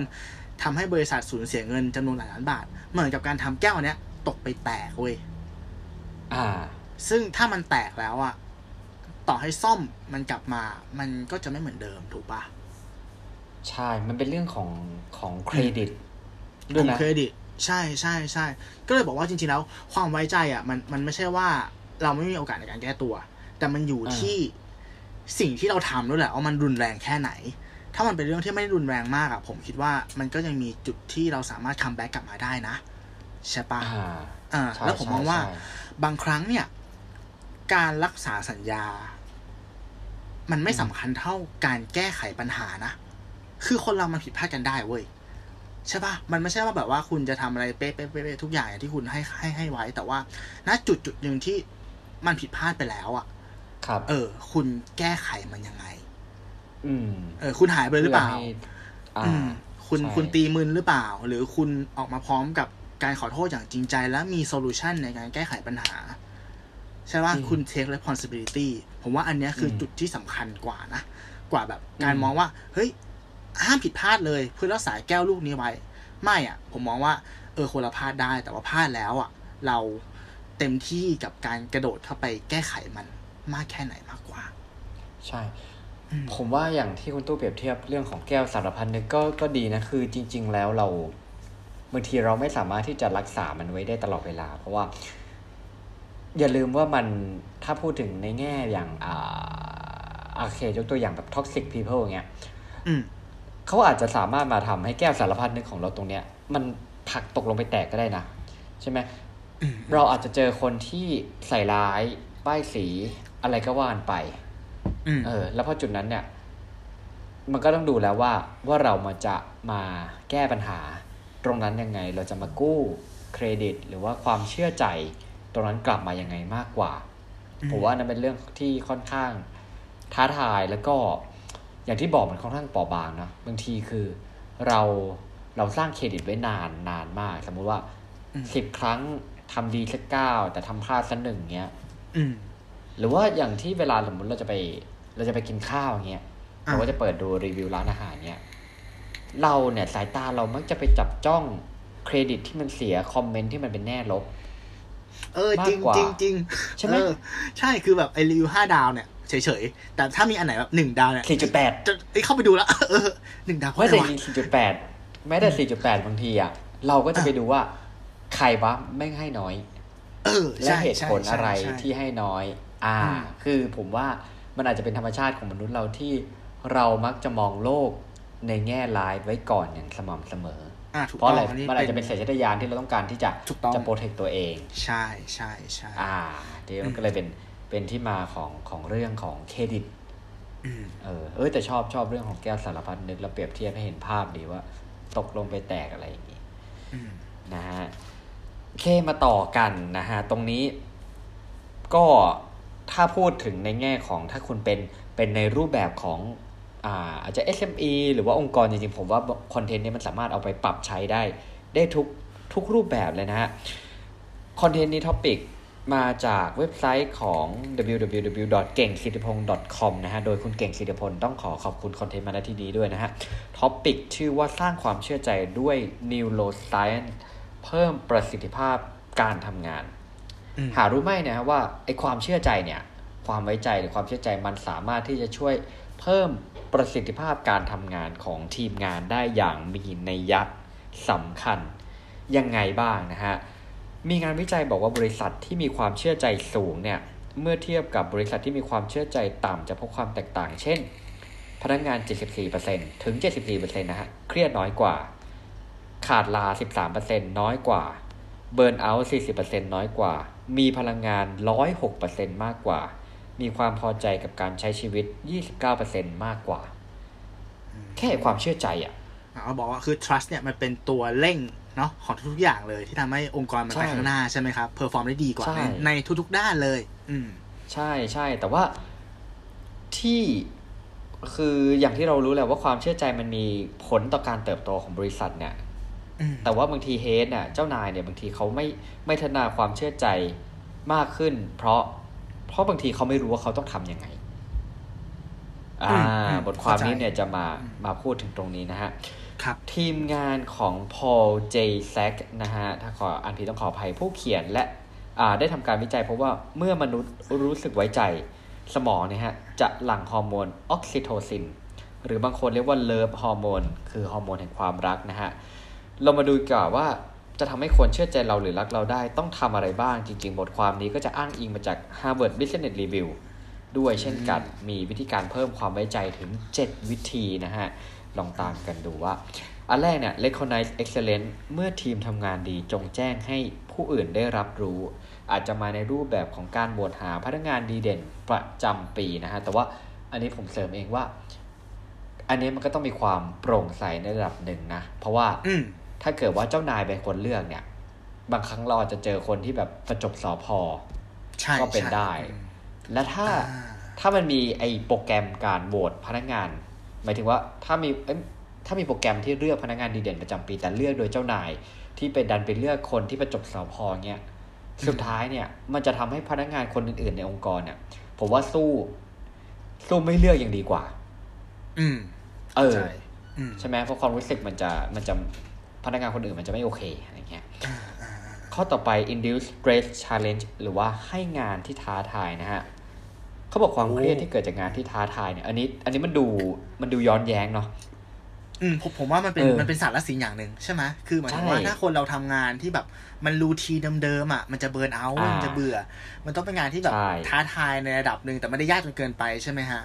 Speaker 1: ทำให้บริษัทสูญเสียเงินจำนวนหลายล้านบาท เหมือนกับการทำแก้วอันเนี้ย ตกไปแตกเว้ย
Speaker 3: อ่า
Speaker 1: ซึ่งถ้ามันแตกแล้วอะต่อให้ซ่อมมันกลับมา มันก็จะไม่เหมือนเดิมถูกปะ
Speaker 3: ใช่ มันเป็นเรื่องของของเครดิตด้
Speaker 1: ข
Speaker 3: วย
Speaker 1: อง
Speaker 3: นะ
Speaker 1: เครดิต ใช่ใช่ใช่ ก็เลยบอกว่าจริงๆแล้ว ความไว้ใจอะ มันมันไม่ใช่ว่าเราไม่มีโอกาสในการแก้ตัว แต่มันอยู่
Speaker 3: อ่า
Speaker 1: ที่สิ่งที่เราทำด้วยแหละว่ามันรุนแรงแค่ไหน ถ้ามันเป็นเรื่องที่ไม่ได้รุนแรงมากอะผมคิดว่ามันก็ยังมีจุดที่เราสามารถ comeback กลับมาได้นะ ใช่ปะ
Speaker 3: อ่า
Speaker 1: อ่า
Speaker 3: ใช่
Speaker 1: แล้วผมมองว่า
Speaker 3: ใช่ใช่
Speaker 1: บางครั้งเนี่ย การรักษาสัญญา มันไม่สำคัญเท่าการแก้ไขปัญหานะ คือคนเรามันผิดพลาดกันได้เว้ยใช่ปะมันไม่ใช่ว่าแบบว่าคุณจะทำอะไรเป๊ะเป๊ะเป๊ะเป๊ะทุกอย่างอย่างที่คุณให้ให้ให้ไว้ แต่ว่า ณจุดจุดหนึ่งที่มันผิดพลาดไปแล้วอะ่ะ
Speaker 3: ครับ
Speaker 1: เออ คุณแก้ไขมันยังไง
Speaker 3: อืม
Speaker 1: เออ คุณหายไปเลยหรือเปล่า
Speaker 3: ให้อ่า
Speaker 1: อืม คุณ
Speaker 3: ใช่
Speaker 1: คุณตีมืนหรือเปล่า หรือคุณออกมาพร้อมกับ การขอโทษอย่างจริงใจและมีโซลูชันในการแก้ไขปัญหา ใช่ว่าคุณ take responsibility ผมว่าอันเนี้ยคืออ
Speaker 3: ม
Speaker 1: จุดที่สำคัญกว่านะ กว่าแบบการ
Speaker 3: อืม
Speaker 1: มองว่า เฮ้ย ห้ามผิดพลาดเลยเพื่อรักษาแก้วลูกนี้ไว้ ไม่อะ ผมมองว่า เออคนละพลาดได้ แต่ว่าพลาดแล้วอะ เราเต็มที่กับการกระโดดเข้าไปแก้ไขมันมากแค่ไหนมากกว่า
Speaker 3: ใช่
Speaker 1: อืม
Speaker 3: ผมว่าอย่างที่คุณตู้เปรียบเทียบเรื่องของแก้วสารพันนึกก็ก็ดีนะ คือจริง ๆ แล้วเรา บางทีเราไม่สามารถที่จะรักษามันไว้ได้ตลอดเวลา เพราะว่า อย่าลืมว่ามันถ้าพูดถึงในแง่อย่างอ่าโอเคยกตัวอย่างแบบ toxic people อย่างเงี้ย
Speaker 1: อืม
Speaker 3: เขาอาจจะสามารถมาทำให้แก้วสารพัดนึกของเราตรงเนี้ย มันผลักตกลงไปแตกก็ได้นะใช่ไหม
Speaker 1: อืม
Speaker 3: เราอาจจะเจอคนที่ใส่ร้ายป้ายสีอะไรก็ว่านไป
Speaker 1: อืม
Speaker 3: เออ แล้วพอจุดนั้นเนี่ย มันก็ต้องดูแล้วว่าว่าเรามาจะมาแก้ปัญหา ตรงนั้นยังไงเราจะมากู้เครดิต หรือว่าความเชื่อใจ ตรงนั้นกลับมายังไงมากกว่า
Speaker 1: อืม
Speaker 3: ผมว่านั่นเป็นเรื่องที่ค่อนข้างท้าทายแล้วก็อย่างที่บอกมันค่อนข้างเปราะบางเนอะบางทีคือเราเราสร้างเครดิตไว้นานนานมาก สมมุติว่า
Speaker 1: อืม
Speaker 3: สิบครั้งทำดีสักเก้าแต่ทำพลาดสักหนึ่งเงี้ย
Speaker 1: อืม
Speaker 3: หรือว่าอย่างที่เวลาสมมติเราจะไป เราจะไปกินข้าวอย่างเงี้ย
Speaker 1: อ่า
Speaker 3: เราก็จะเปิดดูรีวิวร้านอาหารเงี้ย เราเนี่ยสายตาเรามักจะไปจับจ้องเครดิตที่มันเสียคอมเมนต์ที่มันเป็นแง่ลบ
Speaker 1: เออ จริง
Speaker 3: มากกว่า
Speaker 1: จริงจริง
Speaker 3: ใช่ไหม
Speaker 1: เออใช่คือแบบไอรีวิวห้าดาวเนี่ยเฉยๆ แต่ถ้ามีอันไหนแบบหนึ่งดาวเนี่ย
Speaker 3: สี่จุดแปด
Speaker 1: จะเอ้ยเข้าไปดูแล้วเออหนึ่งดาวเพราะ
Speaker 3: ไม่
Speaker 1: อะไร
Speaker 3: แต่
Speaker 1: วะ
Speaker 3: จริงสี่จุดแปดแม้แต่สี่จุดแปดบางทีอะเราก็จะไปดูว่าใครวะไม่งให้น้อย
Speaker 1: เออ
Speaker 3: และ
Speaker 1: ใช่
Speaker 3: เหตุผล
Speaker 1: ใช่
Speaker 3: อะไร
Speaker 1: ใช่
Speaker 3: ที่ให้น้อย อ่า
Speaker 1: อืม
Speaker 3: คือผมว่ามันอาจจะเป็นธรรมชาติของมนุษย์เราที่เรามักจะมองโลก ในแง่ร้ายไว้ก่อนอย่างสม่ำเสมอ
Speaker 1: อ่าถูก
Speaker 3: เพราะ
Speaker 1: ต้
Speaker 3: อะ
Speaker 1: อง
Speaker 3: ไร
Speaker 1: อันนี้
Speaker 3: มันอาจจะเป็นสัญชาตญาณที่เราต้องการที่จะ
Speaker 1: ถูกต้อง
Speaker 3: จะโปรเทคตัวเอง
Speaker 1: ใช่ใช่ใช่
Speaker 3: อ่าทีนี้มันก็เลยเป็นเป็นที่มาของของเรื่องของเครดิต
Speaker 1: อืม
Speaker 3: เออเออแต่ชอบชอบเรื่องของแก้วสารพัดนึกแล้วเปรียบเทียบให้เห็นภาพดีว่า ตกลงไปแตกอะไรอย่างงี้
Speaker 1: อืม
Speaker 3: นะฮะโอเคมาต่อกันนะฮะ ตรงนี้ ก็ถ้าพูดถึงในแง่ของถ้าคุณเป็นเป็นในรูปแบบของ อ่าอาจจะ SME หรือว่าองค์กรจริงๆ ผมว่าคอนเทนต์นี้มันสามารถเอาไปปรับใช้ได้ ได้ทุกทุกรูปแบบเลยนะฮะ คอนเทนต์นี้ topic มาจากเว็บไซต์ของ www. เก่งสิทธิพงศ์ .com นะฮะ โดยคุณเก่งสิทธิพลต้องขอขอบคุณคอนเทนต์มาณที่นี้ด้วยนะฮะ topic ชื่อว่าสร้างความเชื่อใจด้วย neuroscience เพิ่มประสิทธิภาพการทำงาน
Speaker 1: อืม
Speaker 3: หารู้ไหมนะฮะว่าไอความเชื่อใจเนี่ย ความไว้ใจหรือความเชื่อใจมันสามารถที่จะช่วยเพิ่ม ประสิทธิภาพการทำงานของทีมงานได้อย่างมีนัยยะสำคัญ ยังไงบ้างนะฮะ มีงานวิจัยบอกว่าบริษัทที่มีความเชื่อใจสูงเนี่ย เมื่อเทียบกับบริษัทที่มีความเชื่อใจต่ำจะพบความแตกต่าง เช่น พนักงาน 74%ถึง 74%นะฮะ เครียดน้อยกว่า ขาดลา 13%น้อยกว่า burnout 40%น้อยกว่า มีพลังงาน 106%มากกว่า มีความพอใจกับการใช้ชีวิต 29%มากกว่า แค่ความเชื่อใจอะ
Speaker 1: เขาบอกว่าคือ trust เนี่ยมันเป็นตัวเร่งเนาะของทุกๆอย่างเลยที่ทำให้องค์กรมันไป
Speaker 3: ใช่
Speaker 1: ข้างหน้าใช่ไหมครับ perform ได้ดีกว่า
Speaker 3: ใช่
Speaker 1: ในในทุกๆด้านเลย อืม
Speaker 3: ใช่ใช่แต่ว่าที่คืออย่างที่เรารู้แหละว่าความเชื่อใจมันมีผลต่อการเติบโตของบริษัทเนี่ย
Speaker 1: อืม
Speaker 3: แต่ว่าบางทีเฮดเนี่ยเจ้านายเนี่ยบางทีเขาไม่ไม่ทนาความเชื่อใจมากขึ้น เพราะ เพราะบางทีเขาไม่รู้ว่าเขาต้องทำยังไง อ่า
Speaker 1: อืม
Speaker 3: บทความนี้
Speaker 1: เข้าใจ
Speaker 3: เนี่ยจะมา
Speaker 1: อืม
Speaker 3: มาพูดถึงตรงนี้นะฮะ
Speaker 1: ครับ
Speaker 3: ทีมงานของ Paul J. Sack นะฮะ ถ้าขออ่านผิดต้องขออภัยผู้เขียนและอ่าได้ทำการวิจัยเพราะว่าเมื่อมนุษย์รู้สึกไว้ใจสมองเนี่ยฮะ จะหลั่งฮอร์โมนออกซิโทซิน หรือบางคนเรียกว่า love hormone คือฮอร์โมนแห่งความรักนะฮะ เรามาดูกันว่าว่า จะทำให้คนเชื่อใจเราหรือรักเราได้ต้องทำอะไรบ้าง จริง ๆ บทความนี้ก็จะอ้างอิงมาจาก Harvard Business Review ด้วยเช่นกันมีวิธีการเพิ่มความไว้ใจถึง 7 วิธีนะฮะ ลองตามกันดูว่า อันแรกเนี่ย recognize excellence เมื่อทีมทำงานดีจงแจ้งให้ผู้อื่นได้รับรู้ อาจจะมาในรูปแบบของการโหวตหาพนักงานดีเด่นประจำปีนะฮะ แต่ว่าอันนี้ผมเสริมเองว่า อันนี้มันก็ต้องมีความโปร่งใสในระดับหนึ่งนะ เพราะว่า ถ้าเกิดว่าเจ้านายเป็นคนเลือกเนี่ย บางครั้งเราอาจจะเจอคนที่แบบประจบสอพอ
Speaker 1: ใช่
Speaker 3: ก็เป็น
Speaker 1: ใช่
Speaker 3: ได้
Speaker 1: อืม
Speaker 3: และถ้า
Speaker 1: อ่า
Speaker 3: ถ้ามันมีไอ้โปรแกรมการโหวตพนักงาน หมายถึงว่าถ้ามีเอ้ยถ้ามีโปรแกรมที่เลือกพนักงานดีเด่นประจำปี แต่เลือกโดยเจ้านายที่เป็นดันไปเลือกคนที่ประจบสอพอเงี้ยสุดท้ายเนี่ย มันจะทำให้พนักงานคนอื่น ๆ ในองค์กรเนี่ย ผมว่าสู้สู้ไม่เลือกยังดีกว่า
Speaker 1: อืม
Speaker 3: เออ
Speaker 1: ใช่อืม
Speaker 3: ใช่ไหมเพราะความรู้สึกมันจะมันจะ พนักงานคนอื่นมันจะไม่โอเคอะไรเงี้ยข้อต่อไป induce stress challenge หรือว่าให้งานที่ท้าทายนะฮะเขาบอกความ
Speaker 1: โอ้
Speaker 3: เครียดที่เกิดจากงานที่ท้าทายเนี่ยอันนี้ อันนี้มันดูมันดูย้อนแย้งเนาะ
Speaker 1: อืมผมผมว่ามันเป็น
Speaker 3: เออ
Speaker 1: มันเป็นสารละสิ่งอย่างหนึ่งใช่ไหมคือหมายถึงว่า
Speaker 3: ใช่
Speaker 1: ถ้าคนเราทำงานที่แบบมัน routine เดิมๆอะมันจะ burnout อ่า
Speaker 3: มั
Speaker 1: มันจะเบื่อ มันต้องเป็นงานที่แบบ
Speaker 3: ใช่
Speaker 1: ท้าทายในระดับหนึ่งแต่ไม่ได้ยากจนเกินไปใช่ไหมฮะ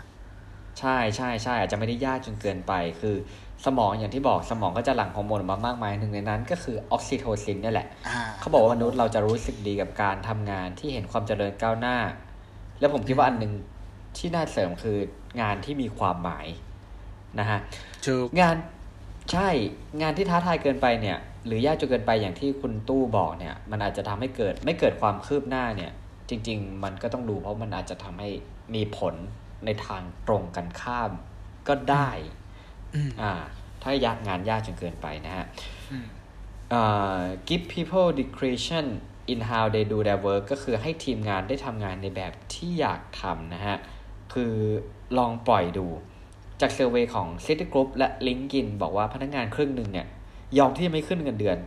Speaker 3: ใช่ใช่ใช่อาจจะไม่ได้ยากจนเกินไปคือ สมองอย่างที่บอกสมองก็จะหลั่งฮอร์โมนออกมามากมายหนึ่งในนั้น ก็คือออกซิโทซินนี่แหละ
Speaker 1: อ่า
Speaker 3: เขาบอกว่ามนุษย์เราจะรู้สึกดีกับการทำงานที่เห็นความเจริญก้าวหน้า แล้วผมคิดว่าอันหนึ่งที่น่าเสริมคืองานที่มีความหมายนะฮะ
Speaker 1: ถูก
Speaker 3: งานใช่งานที่ท้าทายเกินไปเนี่ย หรือยากจนเกินไปอย่างที่คุณตู้บอกเนี่ย มันอาจจะทำให้เกิดไม่เกิดความคืบหน้าเนี่ย จริง ๆ มันก็ต้องดูเพราะมันอาจจะทำให้มีผลในทางตรงกันข้ามก็ได้
Speaker 1: อืม
Speaker 3: อ่าถ้ายากงานยากจนเกินไปนะฮะ
Speaker 1: อืม
Speaker 3: อ่า give people discretion in how they do their work ก็คือให้ทีมงานได้ทำงานในแบบที่อยากทำนะฮะ คือลองปล่อยดู จากเซอร์เวยของ City Group และ LinkedIn บอกว่าพนักงานครึ่งหนึ่งเนี่ย ยอมที่จะไม่ขึ้นเงินเดือน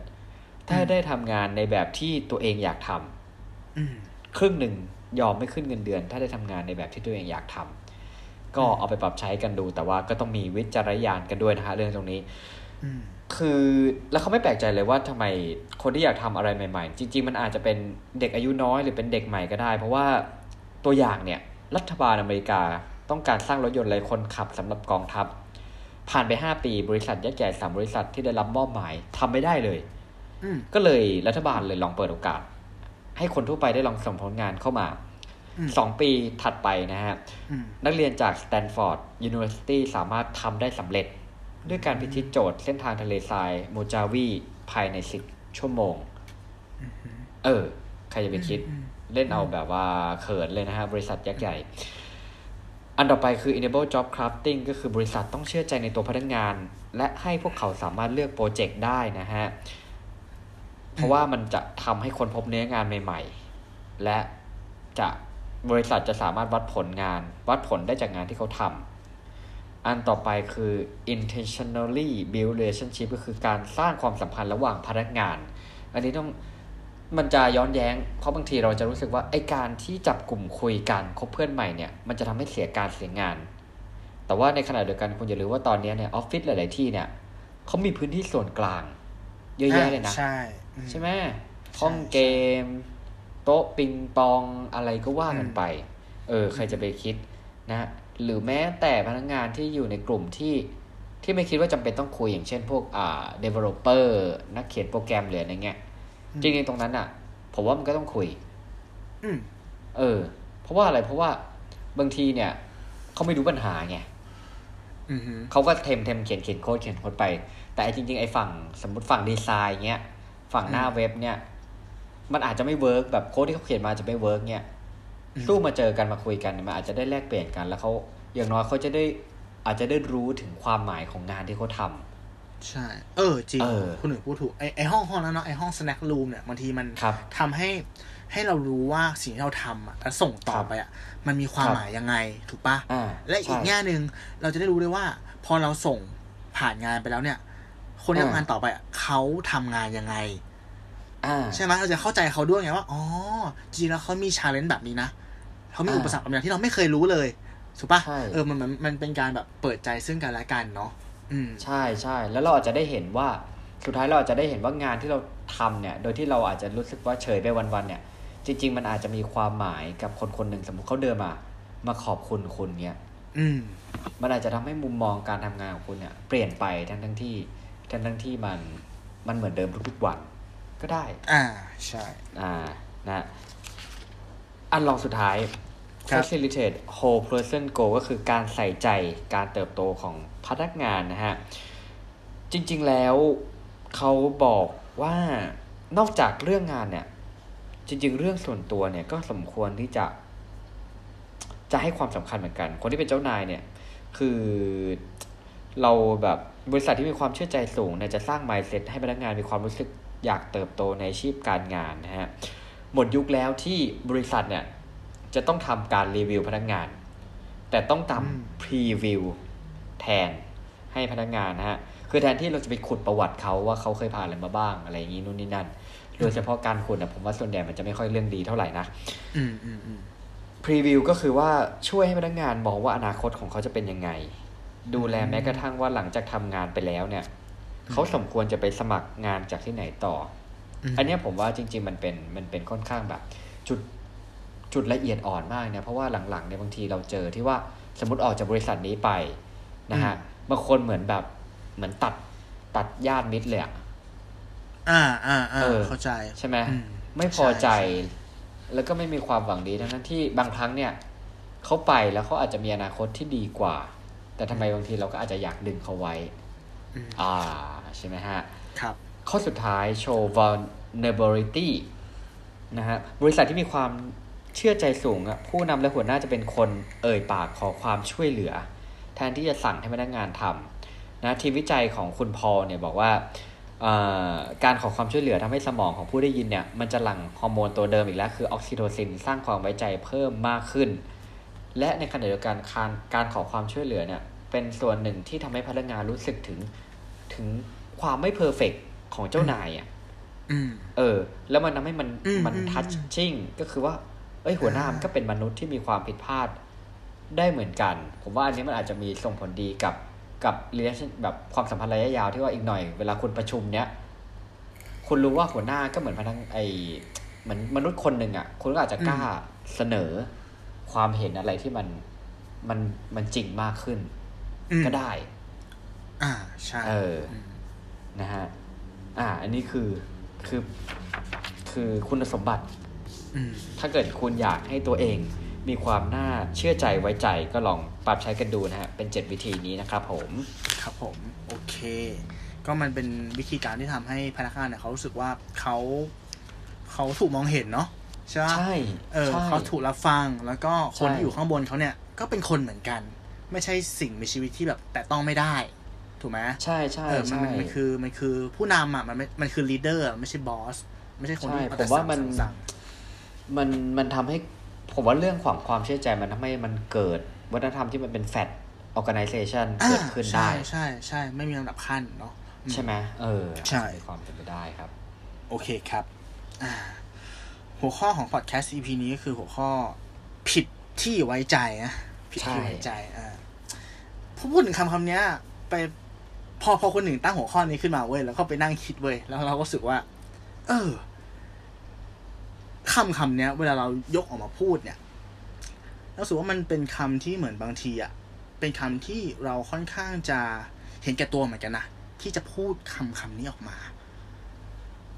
Speaker 3: ถ้าได้ทำงานในแบบที่ตัวเองอยากทำ
Speaker 1: อืม
Speaker 3: ครึ่งหนึ่งยอมไม่ขึ้นเงินเดือน ถ้าได้ทำงานในแบบที่ตัวเองอยากทำ ก็เอาไปปรับใช้กันดู แต่ว่าก็ต้องมีวิจารณญาณกันด้วยนะฮะเรื่องตรงนี้
Speaker 1: อืม
Speaker 3: คือแล้วเขาไม่แปลกใจเลยว่าทำไมคนที่อยากทำอะไรใหม่ ๆ จริง ๆ มันอาจจะเป็นเด็กอายุน้อยหรือเป็นเด็กใหม่ก็ได้ เพราะว่าตัวอย่างเนี่ยรัฐบาลอเมริกาต้องการสร้างรถยนต์ไร้คนขับสำหรับกองทัพ ผ่านไป 5 ปีบริษัทยักษ์ใหญ่สามบริษัทที่ได้รับมอบหมายทำไม่ได้เลย
Speaker 1: อืม
Speaker 3: ก็เลยรัฐบาลเลยลองเปิดโอกาส ให้คนทั่วไปได้ลองส่งผลงานเข้ามา
Speaker 1: อืม
Speaker 3: สองปีถัดไปนะฮะ
Speaker 1: อืม
Speaker 3: นักเรียนจาก Stanford University สามารถทำได้สำเร็จ ด้วยการพิชิตโจทย์เส้นทางทะเลทรายโมจาวีภายใน10ชั่วโมง เออ ใครจะไปคิด
Speaker 1: อืม
Speaker 3: เล่นเอาแบบว่าเขินเลยนะฮะ บริษัทยักษ์ใหญ่ อันต่อไปคือ enable job crafting ก็คือบริษัทต้องเชื่อใจในตัวพนักงาน และให้พวกเขาสามารถเลือกโปรเจกต์ได้นะฮะ เพราะว่ามันจะทำให้คนพบเนื้องานใหม่ ๆ และจะ บริษัทจะสามารถวัดผลงาน วัดผลได้จากงานที่เขาทำอันต่อไปคือ intentionally build relationship ก็คือการสร้างความสัมพันธ์ระหว่างพนักงาน อันนี้ต้องมันจะย้อนแย้ง เพราะบางทีเราจะรู้สึกว่าไอการที่จับกลุ่มคุยกันคบเพื่อนใหม่เนี่ยมันจะทำให้เสียการเสียงาน แต่ว่าในขณะเดียวกันคุณอย่าลืมว่าตอนนี้เนี่ยออฟฟิศหลาย ๆ ที่เนี่ยเขามีพื้นที่ส่วนกลาง เยอะแยะเลยนะ
Speaker 1: ใช่อื
Speaker 3: ใช่ไหมห้องเกม โต๊ะปิงปองอะไรก็ว่ากันไป เออ ใครจะไปคิดนะ หรือแม้แต่พนักงานที่อยู่ในกลุ่มที่ที่ไม่คิดว่าจำเป็นต้องคุยอย่างเช่นพวกอ่า developer นักเขียนโปรแกรมหรืออะไรเงี้ยจริงๆตรงนั้นอะ ผมว่ามันก็ต้องคุย
Speaker 1: อืม
Speaker 3: เออ เพราะว่าอะไรเพราะว่าบางทีเนี่ยเขาไม่รู้ปัญหาไง
Speaker 1: อืมฮึ
Speaker 3: เขาก็เทมเทมเขียนเขียนโค้ดเขียนโค้ดไป แต่ไอ้จริง ๆ ไอ้ฝั่งสมมติฝั่งดีไซน์เงี้ย ฝั่งหน้าเว็บเนี่ย มันอาจจะไม่ work แบบโค้ดที่เขาเขียนมาจะไม่ work เนี่ยสู้มาเจอกันมาคุยกันเนี่ยมันอาจจะได้แลกเปลี่ยนกัน แล้วเขาอย่างน้อยเขาจะได้อาจจะได้รู้ถึงความหมายของงานที่เขาทำ
Speaker 1: ใช่ เออ จริง
Speaker 3: เออ
Speaker 1: คุณหนึ่งพูดถูกไอไอห้องห้องนั้นเนาะไอห้อง snack room เนี่ยบางทีมัน
Speaker 3: ครับ
Speaker 1: ทำให้ให้เรารู้ว่าสิ่งที่เราทำอะแล้วส่งต่อ
Speaker 3: ครับ
Speaker 1: ไปอะ มันมีความ
Speaker 3: ครับ
Speaker 1: หมายยังไงถูกปะ
Speaker 3: อ่า
Speaker 1: และอีก
Speaker 3: ใช่
Speaker 1: แง่หนึ่งเราจะได้รู้ด้วยว่า พอเราส่งผ่านงานไปแล้วเนี่ย คนที่
Speaker 3: อ่า
Speaker 1: ทำงานต่อไปอะเขาทำงานยังไง
Speaker 3: อ่า
Speaker 1: ใช่ไหมเราจะเข้าใจเขาด้วยไงว่าอ๋อจริงๆแล้วเขามีชาเลนจ์แบบนี้นะเขามี
Speaker 3: อ่า
Speaker 1: อุปสรรคบางอย่างที่เราไม่เคยรู้เลยถูกปะ
Speaker 3: ใช่
Speaker 1: เออมันมันมันเป็นการแบบเปิดใจซึ่งกันและกันเนาะอืม
Speaker 3: ใช่ใช่แล้วเราอาจจะได้เห็นว่าสุดท้ายเราอาจจะได้เห็นว่างานที่เราทำเนี่ย โดยที่เราอาจจะรู้สึกว่าเฉยไปวันๆเนี่ย จริง ๆ มันอาจจะมีความหมายกับคนคนหนึ่งสมมติเขาเดินมา มาขอบคุณคุณเนี่ย
Speaker 1: อืม
Speaker 3: มันอาจจะทำให้มุมมองการทำงานของคุณเนี่ย เปลี่ยนไปทั้งทั้งๆที่ทั้งทั้งๆที่มันมันเหมือนเดิมทุกๆวัน ก็ได้
Speaker 1: อ่าใช่
Speaker 3: อ่านะอันลองสุดท้าย
Speaker 1: ครับ
Speaker 3: facilitate whole person goal ก็คือการใส่ใจการเติบโตของพนักงานนะฮะ จริง ๆแล้วเขาบอกว่านอกจากเรื่องงานเนี่ย จริง ๆ เรื่องส่วนตัวเนี่ยก็สมควรที่จะ จะให้ความสำคัญเหมือนกัน คนที่เป็นเจ้านายเนี่ย คือเราแบบบริษัทที่มีความเชื่อใจสูงเนี่ยจะสร้าง mindset ให้พนักงานมีความรู้สึก อยากเติบโตในอาชีพการงานนะฮะหมดยุคแล้วที่บริษัทเนี่ยจะต้องทำการรีวิวพนักงาน แต่ต้องท
Speaker 1: อืมำ
Speaker 3: พรีวิวแทนให้พนักงานนะฮะคือแทนที่เราจะไปขุดประวัติเขาว่าเขาเคยผ่านอะไรมาบ้างอะไรอย่างนี้นู่นนี่นั่น โดยเฉพาะการขุดนะผมว่าส่วนใหญ่มันจะไม่ค่อยเรื่องดีเท่าไหร่นะ
Speaker 1: อืมอืมอืม
Speaker 3: พรีวิวก็คือว่าช่วยให้พนักงานมองว่าอนาคตของเขาจะเป็นยังไง ดูแลแม้กระทั่งว่าหลังจากทำงานไปแล้วเนี่ย เขาสมควรจะไปสมัครงานจากที่ไหนต่อ
Speaker 1: ม
Speaker 3: อันเนี้ยผมว่าจริง ๆ มันเป็นมันเป็นค่อนข้างแบบ จุดจุดละเอียดอ่อนมากเนี่ยเพราะว่าหลังๆเนี่ยบางทีเราเจอที่ว่าสมมติออกจากบริษัทนี้ไปนะฮะบางคนเหมือนแบบเหมือนตัดตัดญาติมิตรเลยอะ
Speaker 1: อ่าอ่าอ่า
Speaker 3: เออ
Speaker 1: เข้าใจ
Speaker 3: ใช่ไหม
Speaker 1: อืม
Speaker 3: ไม่พอใจ
Speaker 1: ใช่
Speaker 3: แล้วก็ไม่มีความหวังดีทั้งนั้นที่บางครั้งเนี่ยเขาไปแล้วเขาอาจจะมีอนาคตที่ดีกว่า แต่ทำไมบางทีเราก็อาจจะอยากดึงเขาไว้
Speaker 1: อืม
Speaker 3: อ่า ใช่ไหมฮะ
Speaker 1: ครับ
Speaker 3: ข้อสุดท้ายโชว์ vulnerability นะฮะบริษัทที่มีความเชื่อใจสูงอะผู้นำและหัวหน้าจะเป็นคนเอ่ยปากขอความช่วยเหลือ แทนที่จะสั่งให้พนักงานทำนะทีมวิจัยของคุณพอลเนี่ยบอกว่าเอ่อการขอความช่วยเหลือทำให้สมองของผู้ได้ยินเนี่ยมันจะหลั่งฮอร์โมนตัวเดิมอีกแล้ว คือออกซิโทซินสร้างความไว้ใจเพิ่มมากขึ้น และในขณะเดียวกันการการขอความช่วยเหลือเนี่ยเป็นส่วนหนึ่งที่ทำให้พนักงานรู้สึกถึงถึง ความไม่ perfect ของเจ้านายอะ
Speaker 1: อืม
Speaker 3: เออ แล้วมันทำให้มัน
Speaker 1: อืม
Speaker 3: มัน
Speaker 1: อืม
Speaker 3: touchชิ่งก็คือว่า เอ้ยหัวหน้ามันก็เป็นมนุษย์ที่มีความผิดพลาดได้เหมือนกัน ผมว่าอันนี้มันอาจจะมีส่งผลดีกับกับ relation แบบความสัมพันธ์ระยะยาวที่ว่าอีกหน่อยเวลาคุณประชุมเนี้ยคุณรู้ว่าหัวหน้าก็เหมือนพนักไอเหมือนมนุษย์คนหนึ่งอะ คุณก็อาจจะกล้าเสนอความเห็นอะไรที่มันมันมันจริงมากขึ้น
Speaker 1: อืม
Speaker 3: ก็ได้
Speaker 1: อ่าใช่
Speaker 3: เออ นะฮะอ่า อันนี้คือคือคือคุณสมบัติ
Speaker 1: อืม
Speaker 3: ถ้าเกิดคุณอยากให้ตัวเองมีความน่าเชื่อใจไว้ใจก็ลองปรับใช้กันดูนะฮะ เป็น 7 วิธีนี้นะครับผม
Speaker 1: ครับผม โอเค ก็มันเป็นวิธีการที่ทำให้พนักงานเนี่ยเขารู้สึกว่าเขาเขาถูกมองเห็นเนาะใช่ปะ
Speaker 3: ใช่
Speaker 1: เออ
Speaker 3: ใช่
Speaker 1: เขาถูกรับฟังแล้วก็คน
Speaker 3: ใช่
Speaker 1: ที่อยู่ข้างบนเขาเนี่ยก็เป็นคนเหมือนกัน ไม่ใช่สิ่งมีชีวิตที่แบบแต่ต้องไม่ได้ ถูกไหม
Speaker 3: ใช่ใช่
Speaker 1: เออมัน
Speaker 3: ใช่
Speaker 1: มันมันคือมันคือผู้นำอะมันไม่มันคือลีดเดอร์ไม่ใช่บอสไม่ใช่คนที่
Speaker 3: ใช่
Speaker 1: เอ
Speaker 3: ผ
Speaker 1: แต่
Speaker 3: มว่ามัน
Speaker 1: สั่งสั่ง
Speaker 3: มันมันทำให้ผมว่าเรื่องของความเชื่อใจมันทำให้มันเกิดวัฒนธรรมที่มันเป็นแฟต organization
Speaker 1: อ่า
Speaker 3: เกิดขึ้นได้
Speaker 1: ใช่ใช่ใช่ไม่มีลำดับขั้นเนาะอืม
Speaker 3: ใช่ไหมเออ
Speaker 1: ใช่
Speaker 3: มีความเป็นไปได้ครับ
Speaker 1: โอเคครับอ่าหัวข้อของพอดแคสต์ EP นี้ก็คือหัวข้อผิดที่ไว้ใจนะผิดที่
Speaker 3: ใช่
Speaker 1: ไว้ใจอ่าพอพูดถึงคำคำเนี้ยไป พอพอคนหนึ่งตั้งหัวข้อนี้ขึ้นมาเว้ยแล้วก็ไปนั่งคิดเว้ยแล้วเราก็รู้สึกว่า เออคำคำเนี้ย เวลาเรายกออกมาพูดเนี่ยเราสึกว่ามันเป็นคำที่เหมือนบางทีอะเป็นคำที่เราค่อนข้างจะเห็นแก่ตัวเหมือนกันนะที่จะพูดคำคำนี้ออกมา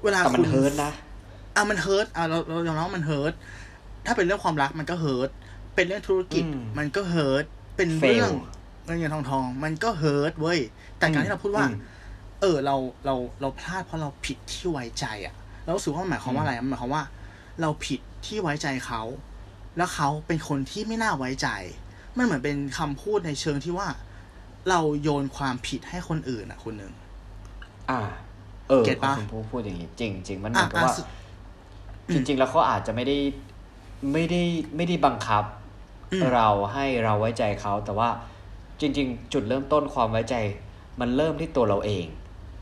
Speaker 1: เวลา
Speaker 3: แต่มัน
Speaker 1: คุณ
Speaker 3: เฮิร์ตนะ
Speaker 1: อะมัน hurt อะเราเรายอมรับว่ามัน hurt ถ้าเป็นเรื่องความรักมันก็ hurt เป็นเรื่องธุรกิจ
Speaker 3: อืม
Speaker 1: มันก็ hurt เป็นเรื่อง
Speaker 3: Fail
Speaker 1: เงินเงินทองทอง มันก็ hurt เว้ย แต่การที่เราพูดว่า
Speaker 3: อืม
Speaker 1: เออเราเราเราพลาดเพราะเราผิดที่ไว้ใจอะเรารู้สึกว่ามันหมายความว่าอะไรมันหมายความว่า เราผิดที่ไว้ใจเขา แล้วเขาเป็นคนที่ไม่น่าไว้ใจ มันเหมือนเป็นคำพูดในเชิงที่ว่า เราโยนความผิดให้คนอื่นอะคุณหนึ่ง
Speaker 3: อ่า เออ
Speaker 1: เก็ตปะ
Speaker 3: คุณพูดพูดอย่างนี้จริงจริงมันเหมือนกับ
Speaker 1: อะ
Speaker 3: ว่า
Speaker 1: อะ
Speaker 3: จริง ๆ แล้วเขาอาจจะไม่ได้ไม่ได้ไม่ได้บังคับ
Speaker 1: อืม
Speaker 3: เราให้เราไว้ใจเขาแต่ว่าจริง ๆ จุดเริ่มต้นความไว้ใจ มันเริ่มที่ตัวเราเอง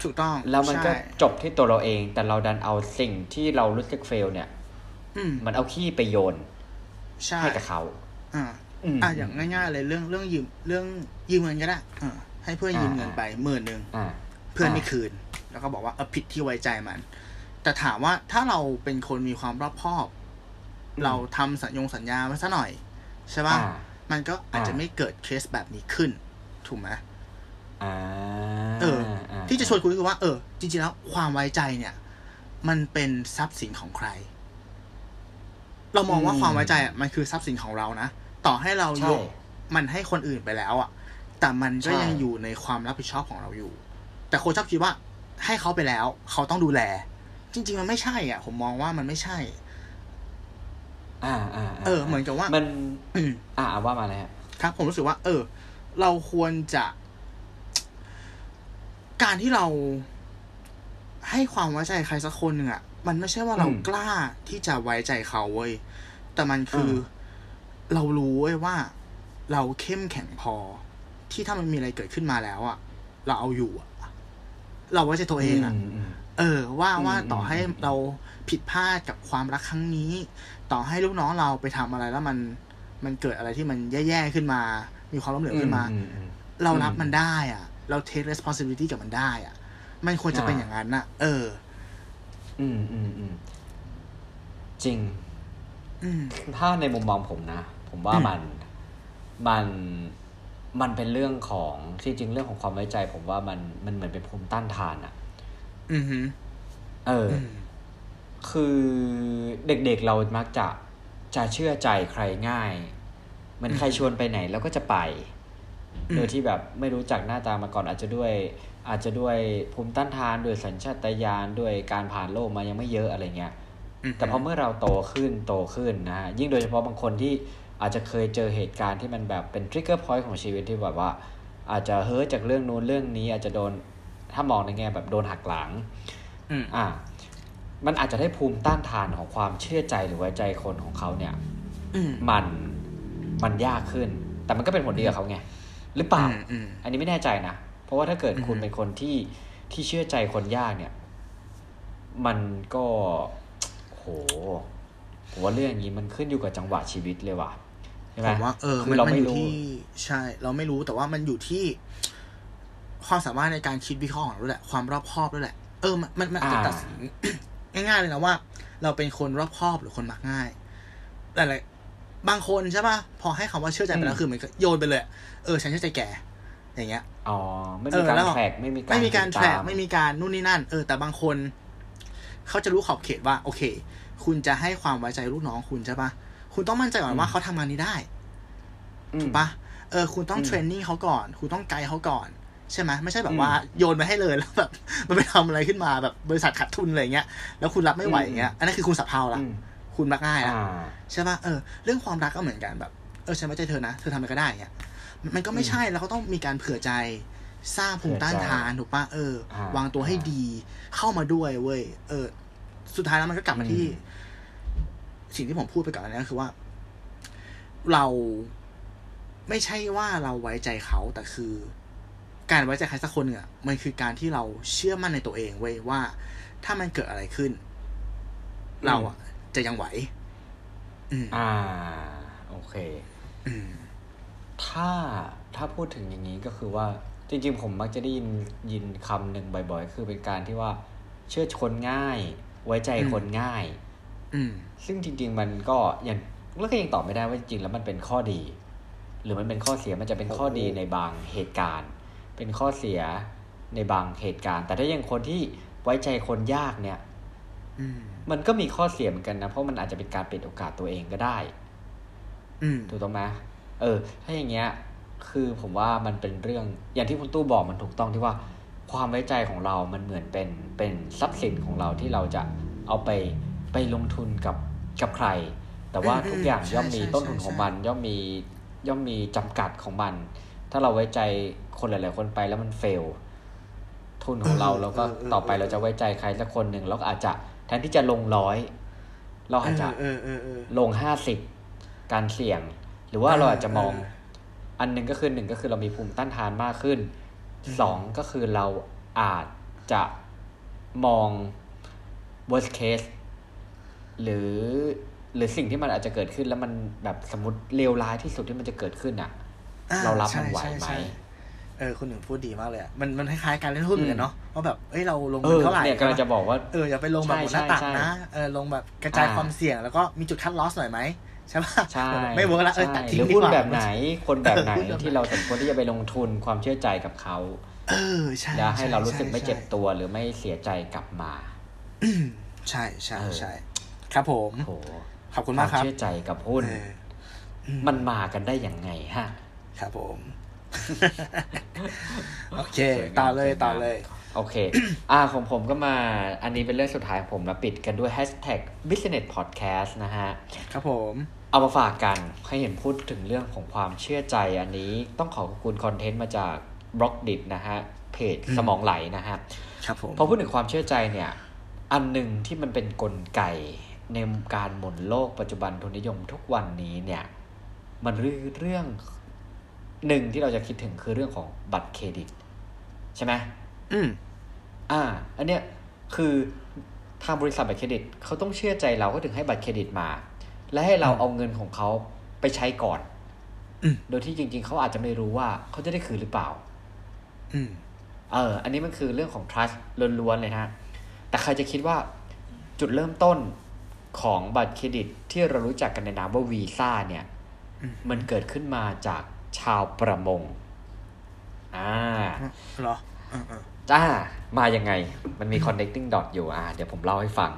Speaker 1: ถูกต้อง
Speaker 3: แล้วมันก็
Speaker 1: ใช่
Speaker 3: จบที่ตัวเราเอง แต่เราดันเอาสิ่งที่เรารู้สึกเฟล เนี่ย
Speaker 1: อืม
Speaker 3: มันเอาขี้ไปโยน
Speaker 1: ใช่
Speaker 3: ให้กับเขา
Speaker 1: อ่า
Speaker 3: อืม
Speaker 1: อะอย่างง่ายๆเลยเรื่องเรื่องยืมเรื่องยืมเงินก็ได้อ่าให้เพื่อนยืม
Speaker 3: อ่า
Speaker 1: เงินไปหมื่นหนึ่ง
Speaker 3: อ่า
Speaker 1: เพื่อน
Speaker 3: อ่า
Speaker 1: ไม่คืน แล้วก็บอกว่าเออผิดที่ไว้ใจมัน แต่ถามว่าถ้าเราเป็นคนมีความรอบคอบ เราทำสัญญงสัญญาไว้ซะหน่อย ใช่ป่ะ
Speaker 3: อ่า
Speaker 1: มันก็อาจจะ
Speaker 3: อ่า
Speaker 1: ไม่เกิดเคสแบบนี้ขึ้น ถูกไหม
Speaker 3: อ่า
Speaker 1: เออาที่จะชวนคุยคือว่า เออ จริง ๆ แล้วความไว้ใจเนี่ย มันเป็นทรัพย์สินของใคร เรามองว่าความไว้ใจอะมันคือทรัพย์สินของเรานะ ต่อให้เรา
Speaker 3: ใช่
Speaker 1: ยกมันให้คนอื่นไปแล้วอะ แต่มันก็
Speaker 3: ใช่
Speaker 1: ยังอยู่ในความรับผิดชอบของเราอยู่ แต่คนชอบคิดว่า ให้เขาไปแล้ว เขาต้องดูแล จริง ๆ มันไม่ใช่ อะ ผมมองว่ามันไม่ใช่
Speaker 3: อ่าอ่าา
Speaker 1: เออ เหมือนกับว่า
Speaker 3: มัน
Speaker 1: อืม
Speaker 3: อ่าว่ามาเลยฮะ
Speaker 1: ครับ ผมรู้สึกว่า เออ เราควรจะ การที่เราให้ความไว้ใจใครสักคนหนึ่งอะมันไม่ใช่ว่าเรา
Speaker 3: อืม
Speaker 1: กล้าที่จะไว้ใจเขาเว้ย แต่มันคืออเรารู้เว้ยว่า เราเข้มแข็งพอ ที่ถ้ามันมีอะไรเกิดขึ้นมาแล้วอะเราเอาอยู่อะเราไว้ใจตัวเองอะ
Speaker 3: มม
Speaker 1: เออ ว่าว่า
Speaker 3: อืม
Speaker 1: ต่อให้
Speaker 3: อืม
Speaker 1: เราผิดพลาดกับความรักครั้งนี้ ต่อให้ลูกน้องเราไปทำอะไรแล้วมันมันเกิดอะไรที่มันแย่ๆขึ้นมา มีความล้มเหลวขึ้นมา
Speaker 3: อือือืม
Speaker 1: เรารับมันได้ อะ เรา take responsibility กับมันได้อะมันควรจะเป็น
Speaker 3: อ่า
Speaker 1: อย่างนั้นน่ะเออ
Speaker 3: อืมอืมอืมจริง
Speaker 1: อืม
Speaker 3: ถ้าในมุมมองผมนะ ผมว่า
Speaker 1: อืม
Speaker 3: มันมันมันเป็นเรื่องของจริงๆเรื่องของความไว้ใจ ผมว่ามันมันเหมือนเป็นภูมิต้านทานอะ
Speaker 1: อือหือ
Speaker 3: เอออ
Speaker 1: อืม
Speaker 3: คือเด็กๆเรามักจะจะเชื่อใจใครง่ายเหมือนใครชวนไปไหนแล้วก็จะไป
Speaker 1: อืม
Speaker 3: โดยที่แบบไม่รู้จักหน้าตามาก่อนอาจจะด้วย อาจจะด้วยภูมิต้านทานด้วยสัญชาตญาณด้วยการผ่านโลกมายังไม่เยอะอะไรเงี้ย
Speaker 1: หื
Speaker 3: แต่พอเมื่อเราโตขึ้นโตขึ้นนะฮะยิ่งโดยเฉพาะบางคนที่อาจจะเคยเจอเหตุการณ์ที่มันแบบเป็น trigger point ของชีวิตที่แบบว่า อาจจะ hurt จากเรื่องนู้นเรื่องนี้ อาจจะโดนถ้ามองในแง่แบบโดนหักหลัง
Speaker 1: อืม
Speaker 3: อ่า มันอาจจะได้ภูมิต้านทานของความเชื่อใจหรือไว้ใจคนของเขาเนี่ย
Speaker 1: อืม
Speaker 3: มันมันยากขึ้น แต่มันก็เป็นผลดีกับเขาไง หรือเปล่า
Speaker 1: อืมอืม
Speaker 3: อันนี้ไม่แน่ใจนะ เพราะว่าถ้าเกิด
Speaker 1: อือฮึ
Speaker 3: คุณเป็นคนที่ที่เชื่อใจคนยากเนี่ย มันก็โหผมว่าเรื่องนี้มันขึ้นอยู่กับจังหวะชีวิตเลยว่ะใช่ไหม
Speaker 1: ผมว่าเออ
Speaker 3: คื
Speaker 1: มัน
Speaker 3: เรา
Speaker 1: มัน
Speaker 3: ไม่
Speaker 1: อยู่
Speaker 3: รู้
Speaker 1: ที่ใช่ เราไม่รู้แต่ว่ามันอยู่ที่ ความสามารถในการคิดวิเคราะห์ของเราด้วยแหละความรอบคอบด้วยแหละ เออมันมันมันอาจจะตัดสินง่ายๆเลยนะว่า เราเป็นคนรอบคอบหรือคนมักง่ายแต่ละบางคนใช่ป่ะพอให้คำว่าเชื่อใจไปแล้วคือเหมือนกับโยนไปเลย เออฉันเชื่อใจแกอย่างเงี้ย
Speaker 3: อ๋อไม่
Speaker 1: เอ
Speaker 3: มี
Speaker 1: อ
Speaker 3: การ
Speaker 1: แล้ว
Speaker 3: แทร็กไม่มีการ
Speaker 1: ไม่มีการ
Speaker 3: ติด
Speaker 1: แทร็
Speaker 3: ตาก
Speaker 1: ไม่มีการนู่นนี่นั่น เออแต่บางคน เขาจะรู้ขอบเขตว่า โอเค คุณจะให้ความไว้ใจลูกน้องคุณใช่ปะคุณต้องมั่นใจก่อนว่าเขาทำงานนี้ได้
Speaker 3: อืม
Speaker 1: ถูกปะเออคุณต้อง
Speaker 3: อืม
Speaker 1: เทรนนิ่งเขาก่อน คุณต้องไกด์เขาก่อน ใช่ไหมไม่ใช่แบ
Speaker 3: อื
Speaker 1: บ
Speaker 3: ม
Speaker 1: ว่าโยนไปให้เลยแล้วแบบมันไปทำอะไรขึ้นมาแบบบริษัทขาดทุนอะไรเงี้ยแล้วคุณรับไม่ไหวอย่างเงี้ยอันนั้นคือคุณสับเพร่าละ
Speaker 3: อืม
Speaker 1: คุณมักง่ายละ
Speaker 3: อ่า
Speaker 1: ใช่ปะเออเรื่องความรักก็เหมือนกันแบบเออฉันไว้ใจเธอนะเธอทำอะไรก็ได้อย่างเงี้ย มันก็ไม่ใช่แล้วก็ต้องมีการเผื่อใจสร้างภูมิต้านทานถูกปะเออ
Speaker 3: อ่าวา
Speaker 1: งตัวให้ดีเข้ามาด้วยเว้ยเออ สุดท้ายแล้วมันก็กลับมาที่
Speaker 3: อืม
Speaker 1: สิ่งที่ผมพูดไปก่อนอันนี้คือว่า เราไม่ใช่ว่าเราไว้ใจเขาแต่คือ การไว้ใจใครสักคนหนึ่งอะมันคือการที่เราเชื่อมั่นในตัวเองเว้ยว่า ถ้ามันเกิดอะไรขึ้น เราอะจะยังไหว อืม
Speaker 3: อ่า โอเค
Speaker 1: อืม
Speaker 3: ถ้าถ้าพูดถึงอย่างนี้ก็คือว่าจริงๆ ผมมักจะได้ยินยินคำหนึ่งบ่อย ๆ คือเป็นการที่ว่า เชื่อคนง่าย ไว้ใจคนง่าย
Speaker 1: อืม
Speaker 3: ซึ่งจริง ๆ มันก็ยังแล้วก็ยังตอบไม่ได้ว่าจริงๆแล้วมันเป็นข้อดี หรือมันเป็นข้อเสียมันจะเป็นข้อดีในบางเหตุการณ์ เป็นข้อเสียในบางเหตุการณ์ แต่ถ้ายังคนที่ไว้ใจคนยากเนี่ย
Speaker 1: อืม
Speaker 3: มันก็มีข้อเสียเหมือนกันนะเพราะมันอาจจะเป็นการปิดโอกาสตัวเองก็ได้
Speaker 1: อืม
Speaker 3: ถูกต้องไหม เออ ถ้าอย่างเงี้ย คือผมว่ามันเป็นเรื่องอย่างที่คุณตู้บอกมันถูกต้องที่ว่าความไว้ใจของเรา มันเหมือนเป็นเป็นทรัพย์สินของเราที่เราจะเอาไปไปลงทุนกับกับใคร แต่ว่า
Speaker 1: อืม
Speaker 3: ทุกอย่าง
Speaker 1: ใช่
Speaker 3: ย่อมมี
Speaker 1: ใช่
Speaker 3: ต้นทุน
Speaker 1: ใช่
Speaker 3: ของมัน ย่อมมีย่อมมีจำกัดของมัน ถ้าเราไว้ใจคนหลาย ๆ คนไปแล้วมันเฟล ทุนของเราเราก็ต่อไปเราจะไว้ใจใครสักคนหนึ่งแล้วก็อาจจะแทนที่จะลงร้อยเราอาจจะ
Speaker 1: เออเออเออ
Speaker 3: ลงห้าสิบการเสี่ยง หรือว่าเราอาจจะมอง
Speaker 1: เออ
Speaker 3: อันหนึ่งก็คือหนึ่งก็คือเรามีภูมิต้านทานมากขึ้นสองก็คือเราอาจจะมอง worst case หรือหรือสิ่งที่มันอาจจะเกิดขึ้นแล้วมันแบบสมมติเลวร้ายที่สุดที่มันจะเกิดขึ้นอะ
Speaker 1: อ่
Speaker 3: เรารับมัน
Speaker 1: ใช่
Speaker 3: ไหว
Speaker 1: ใช่
Speaker 3: ไหม
Speaker 1: ใช่เออคุณหนึ่งพูดดีมากเลยอะมันมันคล้ายๆการเล่นหุ้นเหมือนกันเนาะว่าแบบเอ้ยเราลง
Speaker 3: เอ
Speaker 1: ทุน
Speaker 3: อ
Speaker 1: เท่าไหร่
Speaker 3: เนี่ยกำลังจะบอกว่า
Speaker 1: เอออย่าไปลงแบบ
Speaker 3: ใช่
Speaker 1: บนหน้าตัก
Speaker 3: ใช่
Speaker 1: นะเออลงแบบกระจาย
Speaker 3: อ่า
Speaker 1: ความเสี่ยงแล้วก็มีจุด cut loss หน่อยไหม ใช่ปะ
Speaker 3: ใช่
Speaker 1: ไม่ work ละเออ
Speaker 3: ใช่
Speaker 1: ตัดทิ้
Speaker 3: ห
Speaker 1: ง
Speaker 3: รือ
Speaker 1: ดี
Speaker 3: หุ้น
Speaker 1: กว่า
Speaker 3: แบบไหนคนแบบไหน
Speaker 1: เออหุ้นแบบไหน
Speaker 3: ที่เราสมควรที่จะไปลงทุนความเชื่อใจกับเขา
Speaker 1: เออใช่
Speaker 3: แล้วให้เรารู้สึกไม่
Speaker 1: ใช่
Speaker 3: เจ็บตัวหรือไม่เสียใจกลับมา
Speaker 1: ใช่ใช่
Speaker 3: เออ
Speaker 1: ใช่ครับผม
Speaker 3: โห
Speaker 1: ขอบคุณ
Speaker 3: ค
Speaker 1: มาวา
Speaker 3: กม
Speaker 1: ครับ
Speaker 3: เชื่อใจกับหุ้น
Speaker 1: เอออืม
Speaker 3: มันมากันได้อย่างไงฮะ
Speaker 1: ครับผม โอเค
Speaker 3: สวยงาม
Speaker 1: ต่อเลย
Speaker 3: สวยงาม
Speaker 1: ต่อเลย
Speaker 3: โอเค อ่าของผมก็มา อันนี้เป็นเรื่องสุดท้ายของผมแล้วปิดกันด้วย hashtag business podcast นะฮะ
Speaker 1: ครับผม
Speaker 3: เอามาฝากกันให้เห็นพูดถึงเรื่องของความเชื่อใจอันนี้ต้องขอบคุณคอนเทนต์มาจาก b l o g d i t นะฮะเพจสมองไหลนะฮะ
Speaker 1: ครับผม
Speaker 3: พอพูดถึงความเชื่อใจเนี่ย อันหนึ่งที่มันเป็นนกลไกในการหมุนโลกปัจจุบันทุนนิยมทุกวันนี้เนี่ย มันเรื่องเรื่องหนึ่งที่เราจะคิดถึงคือเรื่องของบัตรเครดิต ใช่ไหม
Speaker 1: อืม
Speaker 3: อ่า อันเนี้ยคือทางบริษัทบัตรเครดิตเขาต้องเชื่อใจเราก็ถึงให้บัตรเครดิตมา และให้เราเอาเงินของเขาไปใช้ก่อน
Speaker 1: อืม
Speaker 3: โดยที่จริง ๆ เขาอาจจะไม่รู้ว่าเขาจะได้คืนหรือเปล่า
Speaker 1: อืม
Speaker 3: เออ อันนี้มันคือเรื่องของ trust ล้วนๆเลยนะแต่ใครจะคิดว่าจุดเริ่มต้นของบัตรเครดิตที่เรารู้จักกันในนามว่าวีซ่าเนี่ย
Speaker 1: อืม
Speaker 3: มันเกิดขึ้นมาจากชาวประมง อ่า
Speaker 1: เหรอเออเออ
Speaker 3: จ้า มายังไง มันมี connecting dot อยู่ อ่า เดี๋ยวผมเล่าให้ฟัง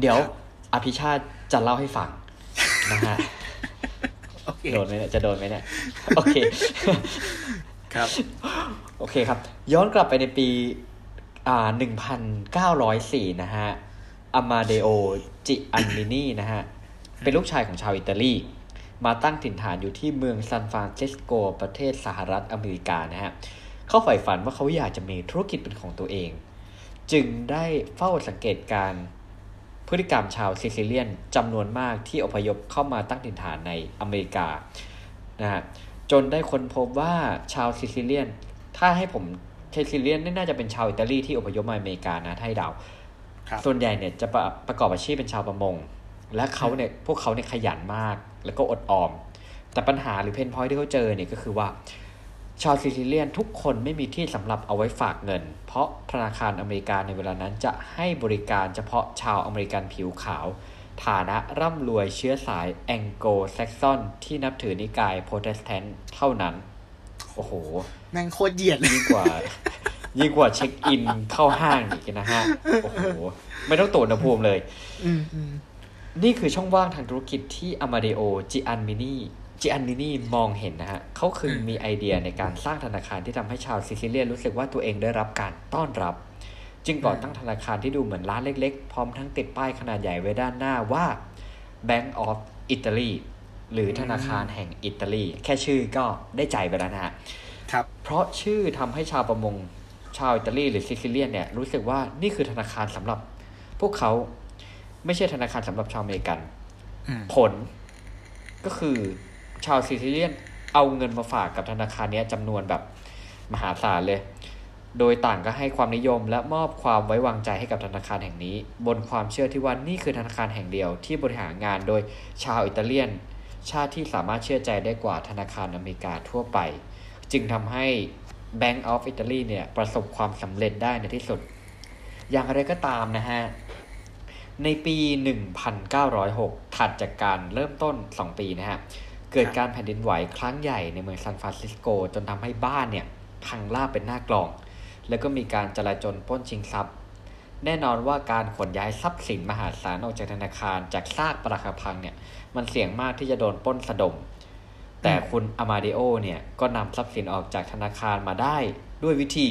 Speaker 3: เดี๋ยว
Speaker 1: ครับ
Speaker 3: อภิชาติจะเล่าให้ฟัง นะฮะ
Speaker 1: โอเค
Speaker 3: โดนไหมเนี่ยจะโดนไหมเนี่ยโอเค
Speaker 1: ครับ
Speaker 3: โอเคครับ ย้อนกลับไปในปีอ่าหนึ่งพันเก้าร้อยสี่นะฮะอามาเดโอจิอันนินีนะฮะ เป็นลูกชายของชาวอิตาลี มาตั้งถิ่นฐานอยู่ที่เมืองซานฟรานซิสโก ประเทศสหรัฐอเมริกานะฮะ เขาใฝ่ฝันว่าเขาอยากจะมีธุรกิจเป็นของตัวเอง จึงได้เฝ้าสังเกตการณ์ พฤติกรรมชาวซิซิเลียนจำนวนมากที่อพยพเข้ามาตั้งถิ่นฐานในอเมริกานะฮะจนได้ค้นพบว่าชาวซิซิเลียน ถ้าให้ผมซิซิเลียนนี่น่าจะเป็นชาวอิตาลีที่อพยพมาอเมริกานะถ้าให้เดา
Speaker 1: ครับ
Speaker 3: ส่วนใหญ่เนี่ยจะประประกอบอาชีพเป็นชาวประมง และเขาเนี่ยพวกเขาเนี่ยขยันมากแล้วก็อดออม แต่ปัญหาหรือ pain point ที่เขาเจอเนี่ยก็คือว่า ชาวซิซิเลียนทุกคนไม่มีที่สำหรับเอาไว้ฝากเงิน เพราะธนาคารอเมริกาในเวลานั้นจะให้บริการเฉพาะชาวอเมริกันผิวขาว ฐานะร่ำรวยเชื้อสายแองโกลแซกซอนที่นับถือนิกายโปรเตสแตนต์เท่านั้น โอ้โห
Speaker 1: แม่งโคตรเหยียดเลย
Speaker 3: ยิ่งกว่า ยิ่งกว่าเช็คอินเข้าห้างอีกนะฮะ โอ้โห ไม่ต้องตรวจอุณหภูมิเลย
Speaker 1: อืมอืม
Speaker 3: นี่คือช่องว่างทางธุรกิจที่อ m มาเดโอจิอันมินี จิอันมินีมองเห็นนะฮะเขาคือมีไอเดียในการสร้างธนาคารที่ทำให้ชาวซิซิเลียนรู้สึกว่าตัวเองได้รับการต้อนรับ จึงก่อตั้งธนาคารที่ดูเหมือนร้านเล็กๆ พร้อมทั้งติดป้ายขนาดใหญ่ไว้ด้านหน้าว่า Bank of Italy หรือธนาคารแห่งอิตาลี แค่ชื่อก็ได้ใจไปแล้วนะฮะ
Speaker 1: ครับ
Speaker 3: เพราะชื่อทำให้ชาวประมงชาวอิตาลีหรือซิซิเลียนเนี่ยรู้สึกว่านี่คือธนาคารสำหรับ พวกเขาไม่ใช่ธนาคารสำหรับชาวอเมริกัน
Speaker 1: อืม
Speaker 3: ผลก็คือ ชาวซิซิเลียนเอาเงินมาฝากกับธนาคารนี้จำนวนแบบมหาศาลเลย โดยต่างก็ให้ความนิยมและมอบความไว้วางใจให้กับธนาคารแห่งนี้ บนความเชื่อที่ว่านี่คือธนาคารแห่งเดียวที่บริหารงานโดยชาวอิตาเลียน ชาติที่สามารถเชื่อใจได้กว่าธนาคารอเมริกาทั่วไป จึงทำให้ Bank of Italy เนี่ยประสบความสำเร็จได้ในที่สุด อย่างไรก็ตามนะฮะ ในปี 1906 ถัดจากการเริ่มต้น 2 ปีนะฮะ เกิดการแผ่นดินไหวครั้งใหญ่ในเมืองซานฟรานซิสโก จนทำให้บ้านเนี่ยพังราบเป็นหน้ากลอง แล้วก็มีการจลาจลปล้นชิงทรัพย์ แน่นอนว่าการขนย้ายทรัพย์สินมหาศาลออกจากธนาคารจากซากปรักหักพังเนี่ยมันเสี่ยงมากที่จะโดนปล้นสะดม แต่คุณอามาเดโอเนี่ยก็นำทรัพย์สินออกจากธนาคารมาได้ด้วยวิธี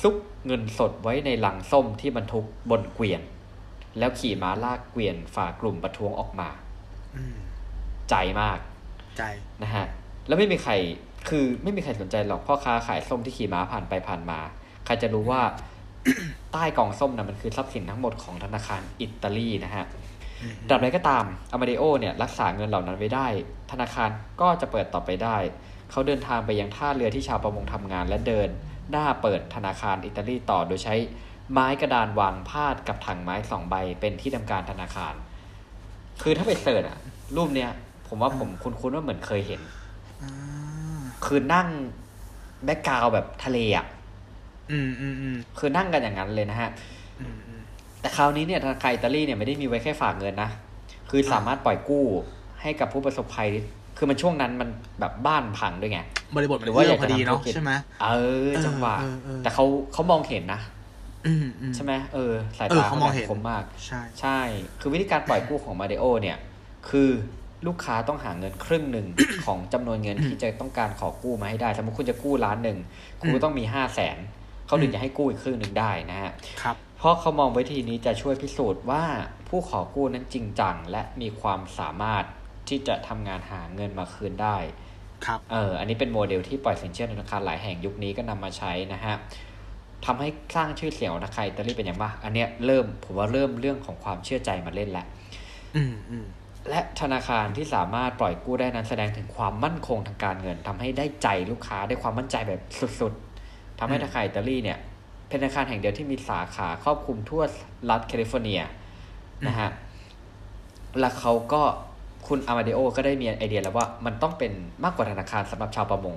Speaker 3: ซุกเงินสดไว้ในลังส้มที่บรรทุกบนเกวียน แล้วขี่ม้าลากเกวียนฝ่ากลุ่มประท้วงออกมา
Speaker 1: อืม
Speaker 3: ใจมาก
Speaker 1: ใจ
Speaker 3: นะฮะแล้วไม่มีใครคือไม่มีใครสนใจหรอกพ่อค้าขายส้มที่ขี่ม้าผ่านไปผ่านมา ใครจะรู้ว่าใต้กล่องส้มนะมันคือทรัพย์สินทั้งหมดของธนาคารอิตาลีนะฮะตราบใดก็ตามอ m มาเดโอเนี่ยรักษาเงินเหล่านั้นไว้ได้ ธนาคารก็จะเปิดต่อไปได้ เขาเดินทางไปยังท่าเรือที่ชาวประมงทำงานและเดิน หน้าเปิดธนาคารอิตาลีต่อโดยใช้ไม้กระดานวางพาดกับถังไม้สองใบเป็นที่ทำการธนาคาร คือถ้าไปเสิร์ชอะรูปเนี้ย ผมว่าผมคุ้นๆว่าเหมือนเคยเห็น
Speaker 1: อ่า
Speaker 3: คือนั่งแบ็กกราวด์แบบทะเลอะ
Speaker 1: อืมอืมอืม
Speaker 3: คือนั่งกันอย่างนั้นเลยนะฮะ
Speaker 1: อืมอืม
Speaker 3: แต่คราวนี้เนี่ยธนาคารอิตาลีเนี่ยไม่ได้มีไว้แค่ฝากเงินนะ คือสามารถปล่อยกู้ให้กับผู้ประสบภัย คือมันช่วงนั้นมันแบบบ้านพังด้วยไง
Speaker 1: บริบทมัน
Speaker 3: หรือว่า
Speaker 1: เอื้
Speaker 3: อยาก
Speaker 1: พอ
Speaker 3: จะ
Speaker 1: ดี
Speaker 3: ทำธุร
Speaker 1: เนาะ
Speaker 3: กิจ
Speaker 1: ใช่ไหม
Speaker 3: เออจังหวะ
Speaker 1: เออเออ
Speaker 3: แต่เขาเขามองเห็นนะ
Speaker 1: อืมอืม
Speaker 3: ใช่ไหมเออ สาย
Speaker 1: เออ
Speaker 3: ตา
Speaker 1: เขามองเห็น
Speaker 3: คมมาก
Speaker 1: ใช่
Speaker 3: ใช่ คือวิธีการปล่อยกู้ของมาเดโอเนี่ย คือ ลูกค้าต้องหาเงินครึ่งหนึ่งของจำนวนเงินที่จะต้องการขอกู้มาให้ได้ สมมติคุณจะกู้ล้านหนึ่งคุณก็ต้องมีห้าแสนเขาถึงจะให้กู้อีกครึ่งหนึ่งได้นะฮะ
Speaker 1: ครับ
Speaker 3: เพราะเขามองวิธีนี้จะช่วยพิสูจน์ว่าผู้ขอกู้นั้นจริงจัง และมีความสามารถที่จะทำงานหาเงินมาคืนได้
Speaker 1: ครับ
Speaker 3: เอออันนี้เป็นโมเดลที่ปล่อยสินเชื่อธนาคารหลายแห่งยุคนี้ก็นำมาใช้นะฮะทำให้สร้างชื่อเสียงของธนาคารอิตาลีเป็นอย่างมากอันเนี้ยเริ่มผมว่าเริ่มเรื่องของความเชื่อใจมาเล่นแล้ว
Speaker 1: อืมอืม
Speaker 3: และธนาคารที่สามารถปล่อยกู้ได้นั้นแสดงถึงความมั่นคงทางการเงินทำให้ได้ใจลูกค้าได้ความมั่นใจแบบสุดๆทำให้ธนาคารอิตาลีเนี่ยเป็นธนาคารแห่งเดียวที่มีสาขาครอบคลุมทั่วรัฐแคลิฟอร์เนียนะฮะแล้วเขาก็คุณอามาเดโอก็ได้มีไอเดียแล้วว่ามันต้องเป็นมากกว่าธนาคารสำหรับชาวประมง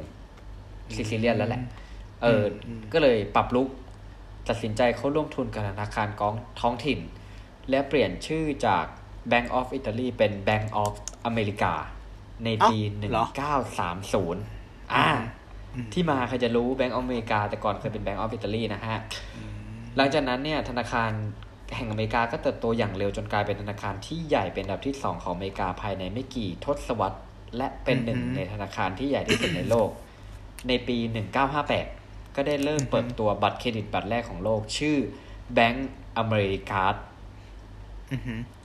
Speaker 3: ซิซิเลียนแล้วแหละ เอออ
Speaker 1: ม
Speaker 3: ก็เลยปรับ look ตัดสินใจเข้าร่วมทุนกับธนาคารของท้องถิ่น และเปลี่ยนชื่อจาก Bank of Italy เป็น Bank of America ในปี1930อ่า ที่มาใครจะรู้ Bank of America แต่ก่อนเคยเป็น Bank of Italy นะฮะ หลังจากนั้นเนี่ยธนาคารแห่งอเมริกาก็เติบโตอย่างเร็วจนกลายเป็นธนาคารที่ใหญ่เป็นอันดับที่2ของอเมริกาภายในไม่กี่ทศวรรษ และเป็นหนึ่งในธนาคารที่ใหญ่ที่สุดในโลก ในปี 1958 ก็ได้เริ่มเปิดตัวบัตรเครดิตบัตรแรกของโลก ชื่อ Bank America
Speaker 1: อือหือ
Speaker 3: อ่า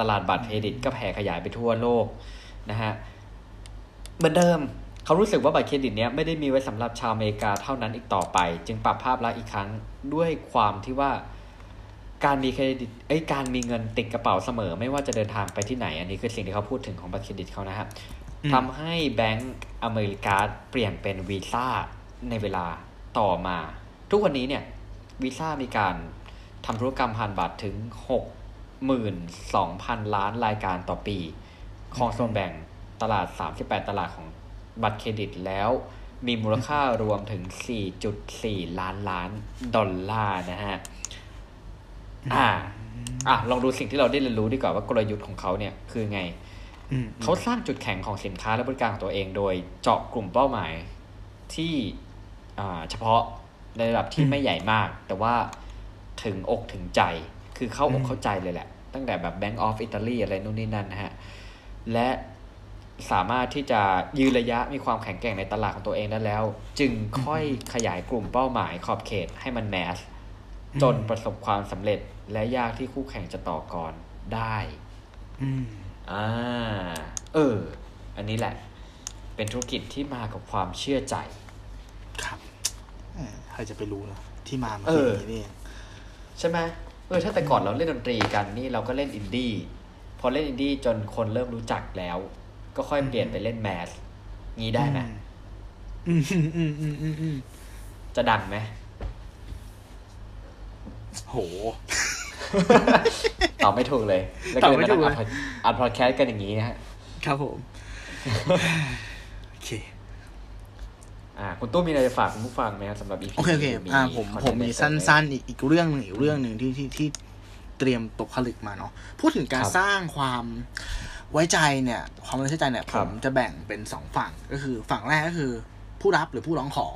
Speaker 3: ตลาดบัตรเครดิตก็แผ่ขยายไปทั่วโลกนะฮะเหมือนเดิมเขารู้สึกว่าบัตรเครดิตเนี้ยไม่ได้มีไว้สำหรับชาวอเมริกาเท่านั้นอีกต่อไป จึงปรับภาพลักษณ์อีกครั้งด้วยความที่ว่าการมีเครดิตเอ้ยการมีเงินติดกระเป๋าเสมอ ไม่ว่าจะเดินทางไปที่ไหน อันนี้คือสิ่งที่เขาพูดถึงของบัตรเครดิตเขานะครับ
Speaker 1: อืม
Speaker 3: ทำให้แบงก์อเมริกาเปลี่ยนเป็นวีซ่าในเวลาต่อมา ทุกวันนี้เนี่ยวีซ่ามีการทำธุรกรรมผ่านบัตรถึง 62,000ล้านรายการต่อปี ของส่วนแบ่งตลาด 38 ตลาดของบัตรเครดิตแล้วมีมูลค่ารวมถึง 4.4 ล้านล้านดอลลาร์นะฮะ อ่า อะ ลองดูสิ่งที่เราได้เรียนรู้ดีกว่าว่ากลยุทธ์ของเขาเนี่ยคือไง
Speaker 1: อืม
Speaker 3: เขาสร้างจุดแข็งของสินค้าและบริการของตัวเอง โดยเจาะกลุ่มเป้าหมายที่อ่าเฉพาะในระดับที่ไม่ใหญ่มาก แต่ว่าถึงอกถึงใจ คือเข้าอกเข้าใจเลยแหละ ตั้งแต่แบบ Bank of Italy อะไรนู่นนี่นั่นนะฮะ และสามารถที่จะยืนระยะมีความแข็งแกร่งในตลาดของตัวเองได้แล้ว จึงค่อยขยายกลุ่มเป้าหมายขอบเขตให้มันแมส จนประสบความสำเร็จและยากที่คู่แข่งจะต่อกรได้
Speaker 1: อืม
Speaker 3: อ่าเออ อันนี้แหละ เป็นธุรกิจที่มากับความเชื่อใจ
Speaker 1: ครับเออใครจะไปรู้เนอะที่มามัน
Speaker 3: เอ
Speaker 1: คือ
Speaker 3: อ
Speaker 1: อย่างนี้นี่เอง
Speaker 3: ใช่ไหม เออถ้าแต่ก่อนเราเล่นดนตรีกันนี่เราก็เล่นอินดี้พอเล่นอินดี้จนคนเริ่มรู้จักแล้ว ก็ค่อยเปลี่ยนไปเล่นแมสงี้ได้ไหม
Speaker 1: อืมอืมอืมอืมอืมอืม
Speaker 3: จะดังไหม
Speaker 1: โห
Speaker 3: ตอบไม่ถูกเลย แล้ว
Speaker 1: ต
Speaker 3: ก็
Speaker 1: อบ
Speaker 3: เลย
Speaker 1: ไม่
Speaker 3: มา
Speaker 1: ถู
Speaker 3: นั่
Speaker 1: ก
Speaker 3: ง
Speaker 1: เลย
Speaker 3: อัดพอดแคสต์กันอย่างนี้นะฮะ
Speaker 1: ครับผม โอเค
Speaker 3: อ่าคุณตู้มีอะไรจะฝากคุณผู้ฟังไหมครับสำหรับ EP
Speaker 1: โอเคโอเค
Speaker 3: นี้
Speaker 1: อ่าผม
Speaker 3: คอนเท
Speaker 1: ผม
Speaker 3: ต์
Speaker 1: มี
Speaker 3: ใเสั้
Speaker 1: นๆ อีกอีกเรื่องหนึ่งอีกเรื่องหนึ่งที่ที่ที่เตรียมตกผลึกมาเนาะพูดถึงการ
Speaker 3: ครับ
Speaker 1: สร้างความไว้ใจเนี่ย ความไว้ใจเนี่ย
Speaker 3: ค
Speaker 1: ผ
Speaker 3: รับ
Speaker 1: มจะแบ่งเป็นสองฝั่งก็คือ ฝั่งแรกก็คือผู้รับหรือผู้ร้องขอ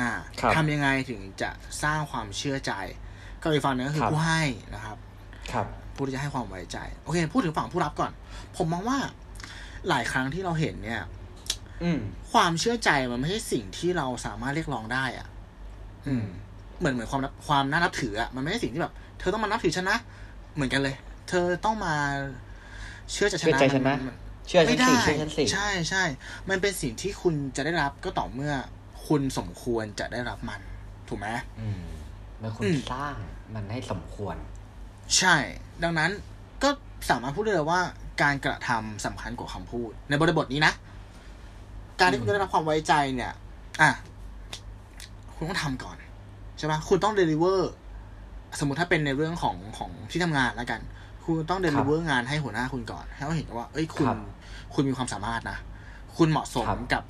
Speaker 1: อ่า
Speaker 3: ครับ
Speaker 1: ทำยังไงถึงจะสร้างความเชื่อใจ ก็อีกฝั่งหนึงก็คือ
Speaker 3: ครับ
Speaker 1: ผู้ให้นะครับ
Speaker 3: ครับ
Speaker 1: ผู้ที่จะให้ความไว้ใจ โอเค พูดถึงฝั่งผู้รับก่อน ผมมองว่าหลายครั้งที่เราเห็นเนี่ย
Speaker 3: อืม
Speaker 1: ความเชื่อใจมันไม่ใช่สิ่งที่เราสามารถเรียกร้องได้อะ
Speaker 3: อืม
Speaker 1: เหมือนเหมือนความนับความน่านับถืออะมันไม่ใช่สิ่งที่แบบ เธอต้องมานับถือฉันนะเหมือนกันเลย เธอต้องมาเชื่อใจฉัน
Speaker 3: เชื่อใจฉันนะ
Speaker 1: มั
Speaker 3: เชื่อฉั
Speaker 1: ไม่
Speaker 3: น
Speaker 1: ได้
Speaker 3: สิเชื่อฉันสิ
Speaker 1: ใช่ใช่มันเป็นสิ่งที่คุณจะได้รับก็ต่อเมื่อคุณสมควรจะได้รับมัน ถูกไหม
Speaker 3: อืมเมื่อคุณ
Speaker 1: อืม
Speaker 3: สร้างมันให้สมควร
Speaker 1: ใช่ ดังนั้นก็สามารถพูดได้เลยว่า การกระทำสำคัญกว่าคำพูด ในบริบทนี้นะ การที่คุณจะได้รับความไว้ใจเนี่ย อะ คุณต้องทำก่อน ใช่ปะคุณต้อง deliver สมมติถ้าเป็นในเรื่องของของที่ทำงานแล้วกัน คุณต้อง deliver งานให้หัวหน้าคุณก่อนให้เขาเห็นว่า เอ้ยคุณ
Speaker 3: ครับ
Speaker 1: คุณมีความสามารถนะ คุณเหมาะสม
Speaker 3: ครับ
Speaker 1: กับ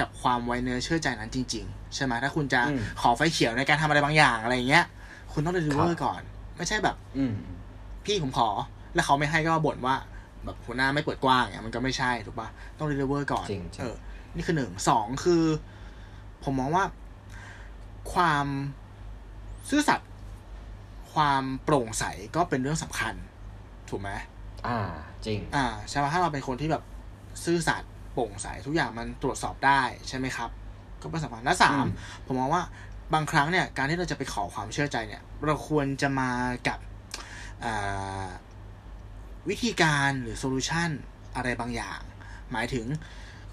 Speaker 1: กับความไว้เนื้อเชื่อใจนั้นจริง ๆ ใช่ไหมถ้าคุณจะ
Speaker 3: อืม
Speaker 1: ขอไฟเขียวในการทำอะไรบางอย่างอะไรอย่างเงี้ย คุณต้อง deliver
Speaker 3: ครับ
Speaker 1: ก่อน ไม่ใช่แบบ
Speaker 3: อืม
Speaker 1: พี่ผมขอ แล้วเขาไม่ให้ก็มาบ่นว่า แบบหัวหน้าไม่เปิดกว้างเนี่ยมันก็ไม่ใช่ถูกปะต้อง deliver ก่อน
Speaker 3: จริงๆ
Speaker 1: เออ นี่คือหนึ่งสองคือ ผมมองว่า ความซื่อสัตย์ความโปร่งใสก็เป็นเรื่องสำคัญ ถูกไหม
Speaker 3: อ่า จริง
Speaker 1: อ่าใช่ไหมถ้าเราเป็นคนที่แบบซื่อสัตย์โปร่งใสทุกอย่างมันตรวจสอบได้ใช่ไหมครับ ก็เป็นสำคัญและสาม
Speaker 3: อืม
Speaker 1: ผมมองว่าบางครั้งเนี่ยการที่เราจะไปขอความเชื่อใจเนี่ย เราควรจะมากับอ่าวิธีการหรือ solution อะไรบางอย่าง หมายถึง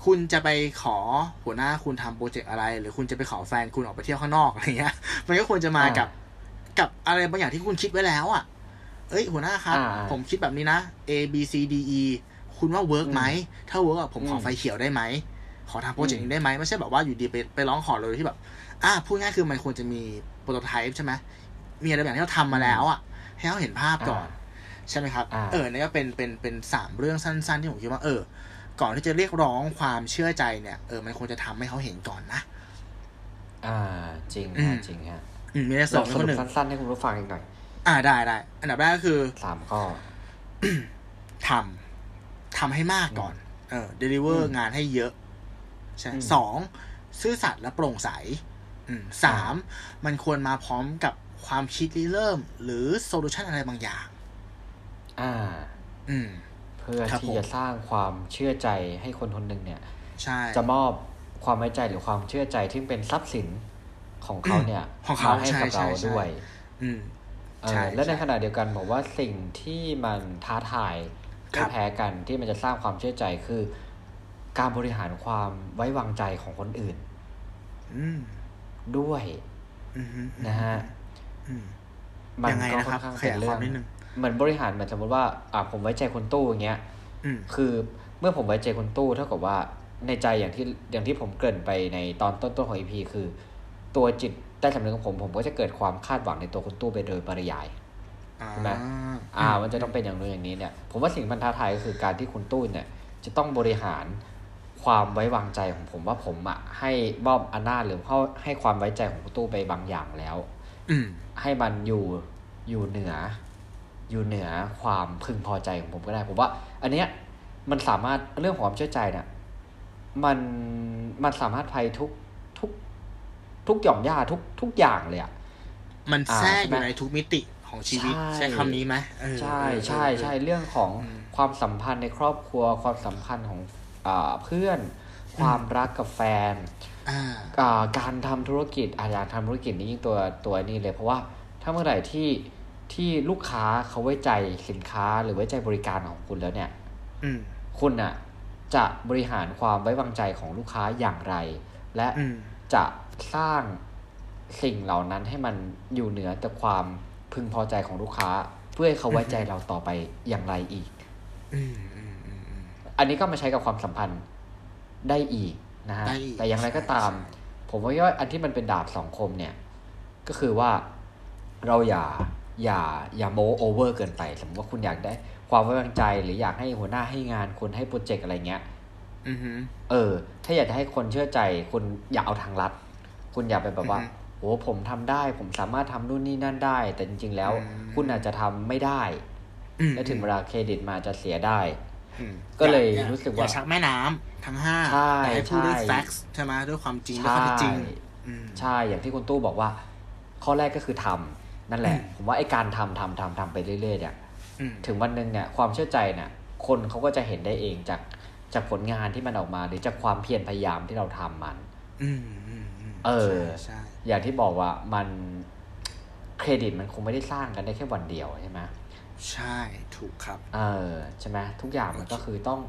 Speaker 1: คุณจะไปขอหัวหน้าคุณทำโปรเจกต์อะไร หรือคุณจะไปขอแฟนคุณออกไปเที่ยวข้างนอกอะไรเงี้ย มันก็ควรจะมากับกับอะไรบางอย่างที่คุณคิดไว้แล้วอะ เอ้ย หัวหน้าครับ
Speaker 3: อ่า
Speaker 1: ผมคิดแบบนี้นะ A B C D E คุณว่า work ไหม ถ้า work อะผมขอ
Speaker 3: อืม
Speaker 1: ไฟเขียวได้ไหม ขอทำโปรเจกต์
Speaker 3: อืม
Speaker 1: นี้ได้ไหม ไม่ใช่แบบว่าอยู่ดีไปไปร้องขอเลยที่แบบ อ่าพูดง่ายคือมันควรจะมี prototype ใช่ไหมมีอะไรแบบที่เราทำมาแล้วอะ ให้เขาเห็นภาพก่อน ใช่ไหมครับ
Speaker 3: อ่า
Speaker 1: เออเนี่ยก็เป็นเป็นเป็นสามเรื่องสั้น ๆ ที่ผมคิดว่าเออ ก่อนที่จะเรียกร้องความเชื่อใจเนี่ยเออมันควรจะทำให้เขาเห็นก่อนนะ
Speaker 3: อ่า จริง
Speaker 1: อื
Speaker 3: ฮะ
Speaker 1: ม
Speaker 3: จริงฮะ
Speaker 1: อืมมีอะไรส
Speaker 3: ล
Speaker 1: อ
Speaker 3: องง
Speaker 1: ใน
Speaker 3: ส
Speaker 1: ข้อ
Speaker 3: รุ
Speaker 1: ห
Speaker 3: ป
Speaker 1: นึ่ง
Speaker 3: สั้นๆให้คุณผู้ฟังอีกหน่อย
Speaker 1: อ่าได้ได้อันดับแรกก็คือ
Speaker 3: สามข้อ
Speaker 1: ทำทำให้มากก่อน เออเดลิเวอร์
Speaker 3: อืม
Speaker 1: งานให้เยอะใช่
Speaker 3: อืม
Speaker 1: สองซื่อสัตย์และโปร่งใสอืมสามมันควรมาพร้อมกับความคิดริเริ่ม หรือโซลูชันอะไรบางอย่าง
Speaker 3: อ่า
Speaker 1: อืม
Speaker 3: เพื่อ
Speaker 1: ครับ
Speaker 3: ที่
Speaker 1: ผม
Speaker 3: จะสร้างความเชื่อใจให้คนคนหนึ่งเนี่ย
Speaker 1: ใช่
Speaker 3: จะมอบความไว้ใจหรือความเชื่อใจที่เป็นทรัพย์สินของเขาเนี่ย
Speaker 1: ของเขา
Speaker 3: มให้กับ
Speaker 1: ใช่
Speaker 3: เรา
Speaker 1: ใช่
Speaker 3: ด้วย
Speaker 1: อืม
Speaker 3: เอ
Speaker 1: ใช่
Speaker 3: อและใน
Speaker 1: ใช่
Speaker 3: ขณะเดียวกันบอกว่าสิ่งที่มันท้าทาย
Speaker 1: ครั
Speaker 3: ไม่
Speaker 1: บ
Speaker 3: แพ้กันที่มันจะสร้างความเชื่อใจคือ การบริหารความไว้วางใจของคนอื่น
Speaker 1: อืม
Speaker 3: ด้วย
Speaker 1: อืมอืม
Speaker 3: นะฮะ
Speaker 1: อืม
Speaker 3: มัน
Speaker 1: ยังไง
Speaker 3: ก็
Speaker 1: นะ
Speaker 3: ค่
Speaker 1: ครั
Speaker 3: อบนข้าง
Speaker 1: ข
Speaker 3: เป็น
Speaker 1: ยาย
Speaker 3: เรื่
Speaker 1: ค
Speaker 3: อ
Speaker 1: วางมนิดนึง
Speaker 3: เหมือนบริหารเหมือนสมมติว่า อ่าผมไว้ใจคุณตู้อย่างเงี้ย
Speaker 1: อืม
Speaker 3: คือเมื่อผมไว้ใจคุณตู้เท่ากับว่าในใจอย่างที่อย่างที่ผมเกริ่นไปในตอนต้นๆของ EP คือ ตัวจิตใต้สำนึกของผมผมก็จะเกิดความคาดหวังในตัวคุณตู้ไปโดยปริยายใช่ไหมอ่า มันจะต้องเป็นอย่างนู้นอย่างนี้เนี่ย ผมว่าสิ่งบรรทัดท้ายก็คือการที่คุณตู้เนี่ย จะต้องบริหารความไว้วางใจของผมว่าผมอะให้มอบอำนาจหรือเขาให้ความไว้ใจของคุณตู้ไปบางอย่างแล้ว
Speaker 1: อืม
Speaker 3: ให้มันอยู่อยู่เหนือ อยู่เหนือความพึงพอใจของผมก็ได้ผมว่า อันเนี้ยมันสามารถเรื่องของความเชื่อใจเนี่ยมันมันสามารถไปทุกทุก ทุกหย่อมย่าทุกทุกอย่างเลยอะ
Speaker 1: มัน
Speaker 3: อ่า
Speaker 1: แทรกอ
Speaker 3: ใช่
Speaker 1: ยู่
Speaker 3: ไหม
Speaker 1: ในทุกมิติของชีวิต
Speaker 3: ใช่
Speaker 1: ใช้คำนี้ไหมเออ
Speaker 3: ใช่
Speaker 1: เออ
Speaker 3: ใช่
Speaker 1: เออ
Speaker 3: ใช่เรื่องของ
Speaker 1: อืม
Speaker 3: ความสัมพันธ์ในครอบครัวความสัมพันธ์ของอาเพื่อน ความรักกับแฟน
Speaker 1: อ่า
Speaker 3: อ่าการทำธุรกิจอาอยากทำธุรกิจนี้ยิ่งตัวตัวนี้เลย เพราะว่าถ้าเมื่อไหร่ที่ ที่ลูกค้าเขาไว้ใจสินค้าหรือไว้ใจบริการของคุณแล้วเนี่ย
Speaker 1: อืม
Speaker 3: คุณอะจะบริหารความไว้วางใจของลูกค้าอย่างไร และ
Speaker 1: อืม
Speaker 3: จะสร้างสิ่งเหล่านั้นให้มันอยู่เหนือแต่ความพึงพอใจของลูกค้า เพื่อให้เขาไว้ใจเราต่อไปอย่างไรอีก
Speaker 1: อืมอืมอืมอืม
Speaker 3: อันนี้ก็มาใช้กับความสัมพันธ์ได้อีกนะฮะ
Speaker 1: ได้อีก
Speaker 3: แต่อย่างไรก็ตาม
Speaker 1: ใช่
Speaker 3: ผมว่าอันที่มันเป็นดาบสองคมเนี่ย ก็คือว่าเราอย่า อย่าอย่าโมโอเวอร์เกินไป สมมติว่าคุณอยากได้ความไว้วางใจ หรืออยากให้หัวหน้าให้งานคุณให้โปรเจกต์อะไรเงี้ย
Speaker 1: อือหือ
Speaker 3: เออ ถ้าอยากจะให้คนเชื่อใจ คุณอย่าเอาทางลัด คุณอย่าไปแบบว่า
Speaker 1: อือฮึ
Speaker 3: โอ้ผมทำได้ ผมสามารถทำนู่นนี่นั่นได้ แต่จริง ๆ แล้ว
Speaker 1: อืม
Speaker 3: คุณอาจจะทำไม่ได้
Speaker 1: อืม
Speaker 3: และถึงเวลาเครดิตมาจะเสียได้
Speaker 1: อืม
Speaker 3: ก็เลย
Speaker 1: อย่า
Speaker 3: รู้สึก
Speaker 1: อย่
Speaker 3: ว่า
Speaker 1: ชักแม่น้ำทั้งห้า
Speaker 3: ใช่
Speaker 1: แต่ให้พูดด้วย
Speaker 3: ใช่
Speaker 1: แฟกซ์ใช่ไหมด้วยความจริงด้วย
Speaker 3: ใช่
Speaker 1: ข้อเท็จจริงอืม
Speaker 3: ใช่ อย่างที่คุณตู้บอกว่า ข้อแรกก็คือทำ นั่นแหละ
Speaker 1: อืม
Speaker 3: ผมว่าไอ้การทำทำทำทำไปเรื่อยๆเนี่ย
Speaker 1: อืม
Speaker 3: ถึงวันหนึ่งเนี่ยความเชื่อใจเนี่ยคนเขาก็จะเห็นได้เองจากจากผลงานที่มันออกมาหรือจากความเพียรพยายามที่เราทำมัน
Speaker 1: อืมอืมอืม
Speaker 3: เออ
Speaker 1: ใช่
Speaker 3: อย่างที่บอกว่ามันเครดิตมันคงไม่ได้สร้างกันได้แค่วันเดียวใช่ไหม
Speaker 1: ใช่ถูกครับ
Speaker 3: เออใช่ไหมทุกอย่างมันก็คือต้อง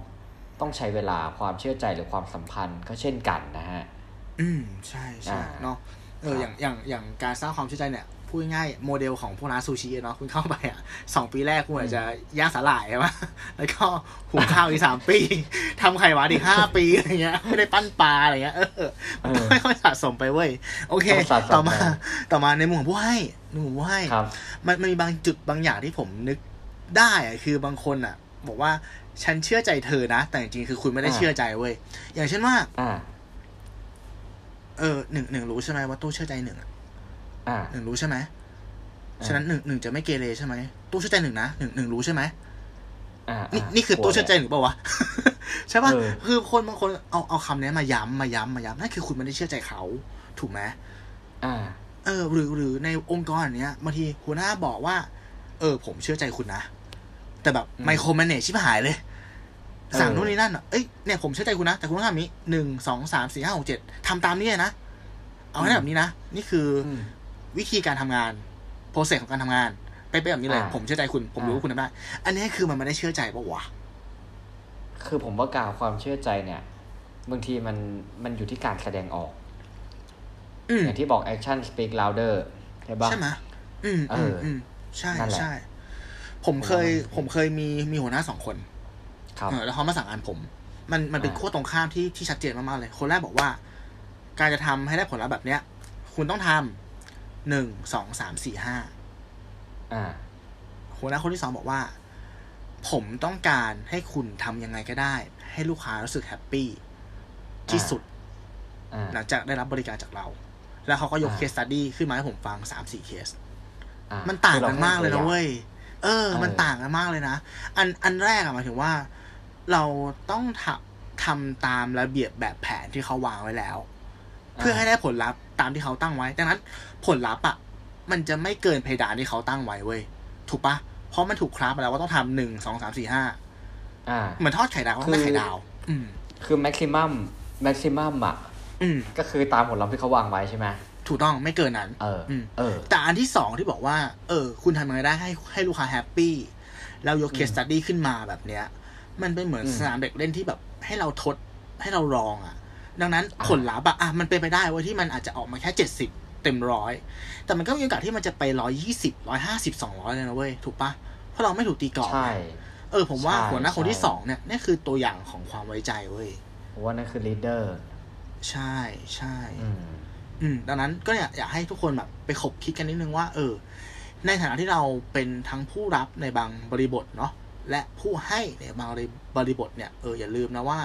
Speaker 3: ต้องใช้เวลาความเชื่อใจหรือความสัมพันธ์ก็เช่นกันนะฮะ
Speaker 1: อืมใช่ใช่
Speaker 3: อ่า
Speaker 1: เนาะเออ
Speaker 3: ครับ
Speaker 1: อย่างอย่างอย่างการสร้างความเชื่อใจเนี่ย พูดง่ายๆโมเดลของพวกร้านซูชิอะเนาะคุณเข้าไปอะสองปีแรกคุณอาจจะย่างสาหร่ายใช่ปะแล้วก็หุงข้าวอีกสามปีทำไข่หวานอีกห้าปีอะไรเงี้ยไม่ได้ปั้นปลาอะไรเงี้ยเออมันต้องค่อยๆสะสมไปเว้ยโอเค
Speaker 3: ต้องสะสม
Speaker 1: ต่อมา
Speaker 3: ไป
Speaker 1: ต่อมาในมุมของผู้ให้ในมุมผู้ให้
Speaker 3: ครับ
Speaker 1: มันมันมีบางจุดบางอย่างที่ผมนึกได้อะคือบางคนอะ บอกว่าฉันเชื่อใจเธอนะ แต่จริงๆคือคุณไม่ได้
Speaker 3: อ่า
Speaker 1: เชื่อใจเว้ยอย่างเช่นว่า
Speaker 3: อ่า
Speaker 1: เออหนึ่งหนึ่งรู้ใช่ไหมว่าตู้เชื่อใจหนึ่งอะ
Speaker 3: อ่า
Speaker 1: หนึ่งรู้ใช่ไหม
Speaker 3: อ่า
Speaker 1: ฉะนั้นหนึ่งหนึ่งจะไม่เกเรใช่ไหมตู้เชื่อใจหนึ่งนะหนึ่งหนึ่งรู้ใช่ไหม
Speaker 3: อ่า
Speaker 1: นี่
Speaker 3: อ่า
Speaker 1: นี่คือตู้เชื่อใจหนึ่งเปล่าวะใช่ป่ะ
Speaker 3: เออ
Speaker 1: คือคนบางคนเอาเอาคำนี้มาย้ำมาย้ำมาย้ำนั่นคือคุณไม่ได้เชื่อใจเขา ถูกไหม
Speaker 3: อ่า
Speaker 1: เออ หรือหรือในองค์กรอันเนี้ยบางทีหัวหน้าบอกว่า เออ ผมเชื่อใจคุณนะ แต่แบบ
Speaker 3: อืม
Speaker 1: ไมโครแมเนจชิบหายเลยสั่ง
Speaker 3: เออ
Speaker 1: นู่นนี่นั่นอะเอ้ยเนี่ยผมเชื่อใจคุณนะ แต่คุณต้องทำนี้หนึ่งสองสามสี่ห้าหกเจ็ดทำตามนี้เลยนะ เอาให้ได้แบบนี้นะ นี่คืออ
Speaker 3: อืม
Speaker 1: วิธีการทำงานโปรเซสของการทำงานไปเป็นแบบนี้เลย
Speaker 3: อ่า
Speaker 1: ผมเชื่อใจคุณผมรู้
Speaker 3: อ่า
Speaker 1: ว่าคุณทำได้ อันนี้คือมันไม่ได้เชื่อใจปะวะ
Speaker 3: คือผมว่ากล่าวความเชื่อใจเนี่ย บางทีมันมันอยู่ที่การแสดงออก
Speaker 1: อืม
Speaker 3: อย่างที่บอก action speak louder ใช่ปะ
Speaker 1: ใช่ไหมอืม
Speaker 3: เอ
Speaker 1: อื
Speaker 3: อ
Speaker 1: มอืมใช่
Speaker 3: นั่นแหละ
Speaker 1: ใช่ ผมเคย
Speaker 3: ผมว่ามัน
Speaker 1: ผมเคยมีมีหัวหน้าสองคน
Speaker 3: ครับ
Speaker 1: เออแล้วเขามาสั่งงานผม มันมันเป็น
Speaker 3: อ่า
Speaker 1: ขั้วตรงข้ามที่ที่ชัดเจนมากๆเลย คนแรกบอกว่า การจะทำให้ได้ผลลัพธ์แบบเนี้ย คุณต้องทำ หนึ่งสองสามสี่ห้า
Speaker 3: อ่า
Speaker 1: หัวหน้าคนที่สองบอกว่า ผมต้องการให้คุณทำยังไงก็ได้ ให้ลูกค้ารู้สึกแฮปปี้ที่สุด
Speaker 3: อ่า
Speaker 1: หลังจากได้รับบริการจากเรา แล้วเขาก็ยก
Speaker 3: อ่า
Speaker 1: เคสตัดดี้ขึ้นมาให้ผมฟังสามสี่เคส
Speaker 3: อ่
Speaker 1: มันต่างกันมากเลยนะเว้ยเออ
Speaker 3: เออ
Speaker 1: มันต่างกันมากเลยนะ อันอันแรกอะหมายถึงว่า เราต้องทำทำตามระเบียบแบบแผนที่เขาวางไว้แล้ว เพื่อให้ได้ผลลัพธ์ ตามที่เขาตั้งไว้ ดังนั้นผลลัพธ์อะมันจะไม่เกินเพดานที่เขาตั้งไว้เว้ยถูกปะเพราะมันถูก craft มาแล้วว่าต้องทำหนึ่งสองสามสี่ห้า
Speaker 3: อ่า
Speaker 1: เหมือนทอดไข่ดาวก็ต้องได้
Speaker 3: คือ
Speaker 1: ไข่ดาวอืม
Speaker 3: คือ maximum maximum อะ
Speaker 1: อืม
Speaker 3: ก็คือตามผลลัพธ์ที่เขาวางไว้ใช่ไหม
Speaker 1: ถูกต้องไม่เกินนั้น
Speaker 3: เอออ
Speaker 1: ม
Speaker 3: เออ
Speaker 1: แต่อันที่สองที่บอกว่า เออ คุณทำยังไงได้ให้ให้ลูกค้า happy แล้วยก case study ขึ้นมาแบบเนี้ย มันเป็นเหมือน
Speaker 3: อืม
Speaker 1: สนามเด็กเล่นที่แบบให้เราทดให้เราลองอะ ดังนั้น
Speaker 3: อ่า
Speaker 1: ผลลัพธ์อะอะมันเป็นไปได้เว่าที่มันอาจจะออกมาแค่เจ็ดสิบเต็มร้อยแต่มันก็มีโอกาสที่มันจะไปร้อยยี่สิบร้อยห้าสิบสองร้อยเลยนะเว้ยถูกปะเพราะเราไม่ถูกตีกรอบ
Speaker 3: ใช่
Speaker 1: เออผมว่า
Speaker 3: ใช่
Speaker 1: หัวหน้าคนที่
Speaker 3: ใช่
Speaker 1: สองเนี่ยนี่คือตัวอย่างของความไว้ใจเว้ย
Speaker 3: ผมว่านั่นคือ leader
Speaker 1: ใช่ใช่
Speaker 3: อืม
Speaker 1: อืมดังนั้นก็เนี่ยอยากให้ทุกคนแบบไปขบคิดกันนิดนึงว่า เออ ในฐานะที่เราเป็นทั้งผู้รับในบางบริบทเนาะและผู้ให้ในบางบริบทเนี่ยเอออย่าลืมนะว่า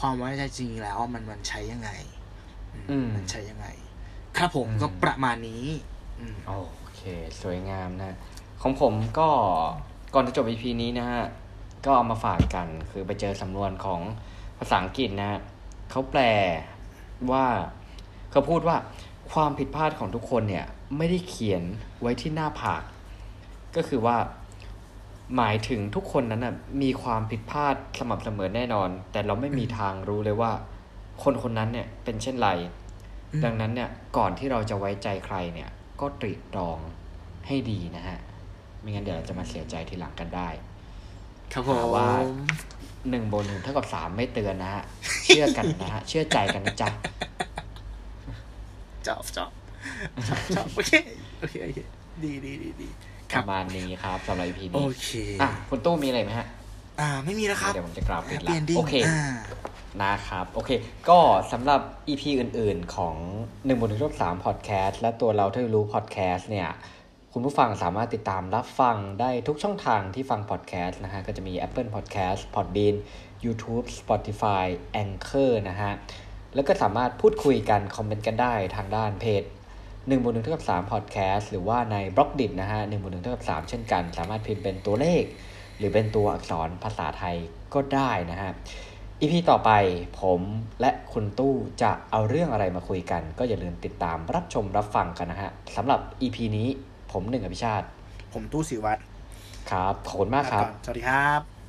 Speaker 1: ความไว้ใจจริงแล้วมันมันใช้ยังไง
Speaker 3: อืม
Speaker 1: มันใช้ยังไง ครับผม
Speaker 3: อืม
Speaker 1: ก็ประมาณนี้อืม
Speaker 3: โอเค สวยงามนะ ของผมก็ก่อนจะจบ EP นี้นะฮะ ก็เอามาฝากกัน คือไปเจอสำนวนของภาษาอังกฤษนะฮะเขาแปลว่า เขาพูดว่าความผิดพลาดของทุกคนเนี่ย ไม่ได้เขียนไว้ที่หน้าผาก ก็คือว่า หมายถึงทุกคนนั้นน่ะมีความผิดพลาดสม่ำเสมอแน่นอน แต่เราไม่มีทางรู้เลยว่า คนคนนั้นเนี่ยเป็นเช่นไร
Speaker 1: อืม
Speaker 3: ดังนั้นเนี่ยก่อนที่เราจะไว้ใจใครเนี่ย ก็ตรีตรองให้ดีนะฮะ ไม่งั้นเดี๋ยวเราจะมาเสียใจทีหลังกันได้
Speaker 1: ครับผม
Speaker 3: หาว่าหนึ่งบนหนึ่งเท่ากับสามไม่เตือนนะฮะ เชื่อกันนะฮะ เชื่อใจกันนะจ๊ะ
Speaker 1: จอบจอบจอบจอบโอเคโอเคโอเคดีดีดีดี
Speaker 3: ป
Speaker 1: ครับ
Speaker 3: ระมาณนี้ครับสำหรับ EP
Speaker 1: โอ
Speaker 3: นี้
Speaker 1: เค
Speaker 3: อะคุณตู้มีอะไรไหมฮะ
Speaker 1: อ่า ไม่มีแล้วครับ
Speaker 3: เดี๋ยวผมจะกราบปิด
Speaker 1: Happy
Speaker 3: ละ
Speaker 1: Ending
Speaker 3: โอเค
Speaker 1: อ่า
Speaker 3: นะครับ โอเค ก็สำหรับ EP อื่น ๆ ของ1บนหนึ่งลบสามพอดแคสต์และตัวเราที่รู้พอดแคสต์เนี่ย คุณผู้ฟังสามารถติดตามรับฟังได้ทุกช่องทางที่ฟังพอดแคสต์นะฮะ ก็จะมี Apple Podcast Podbean YouTube Spotify Anchor นะฮะ แล้วก็สามารถพูดคุยกัน คอมเมนต์กันได้ทางด้านเพจ 1บวก1เท่ากับ3 Podcast หรือว่าในบล็อกดินะฮะ1บวก1เท่ากับ3เช่นกัน สามารถพิมพ์เป็นตัวเลข หรือเป็นตัวอักษรภาษาไทยก็ได้นะฮะอีพีต่อไปผมและคุณตู้จะเอาเรื่องอะไรมาคุยกัน ก็อย่าลืมติดตามรับชมรับฟังกันนะฮะสำหรับ EP นี้ผมหนึ่งอภิชาติ
Speaker 1: ผมตู้สิวัตร
Speaker 3: ครับ ขอบคุณมากครับ
Speaker 1: สวัสดีครับ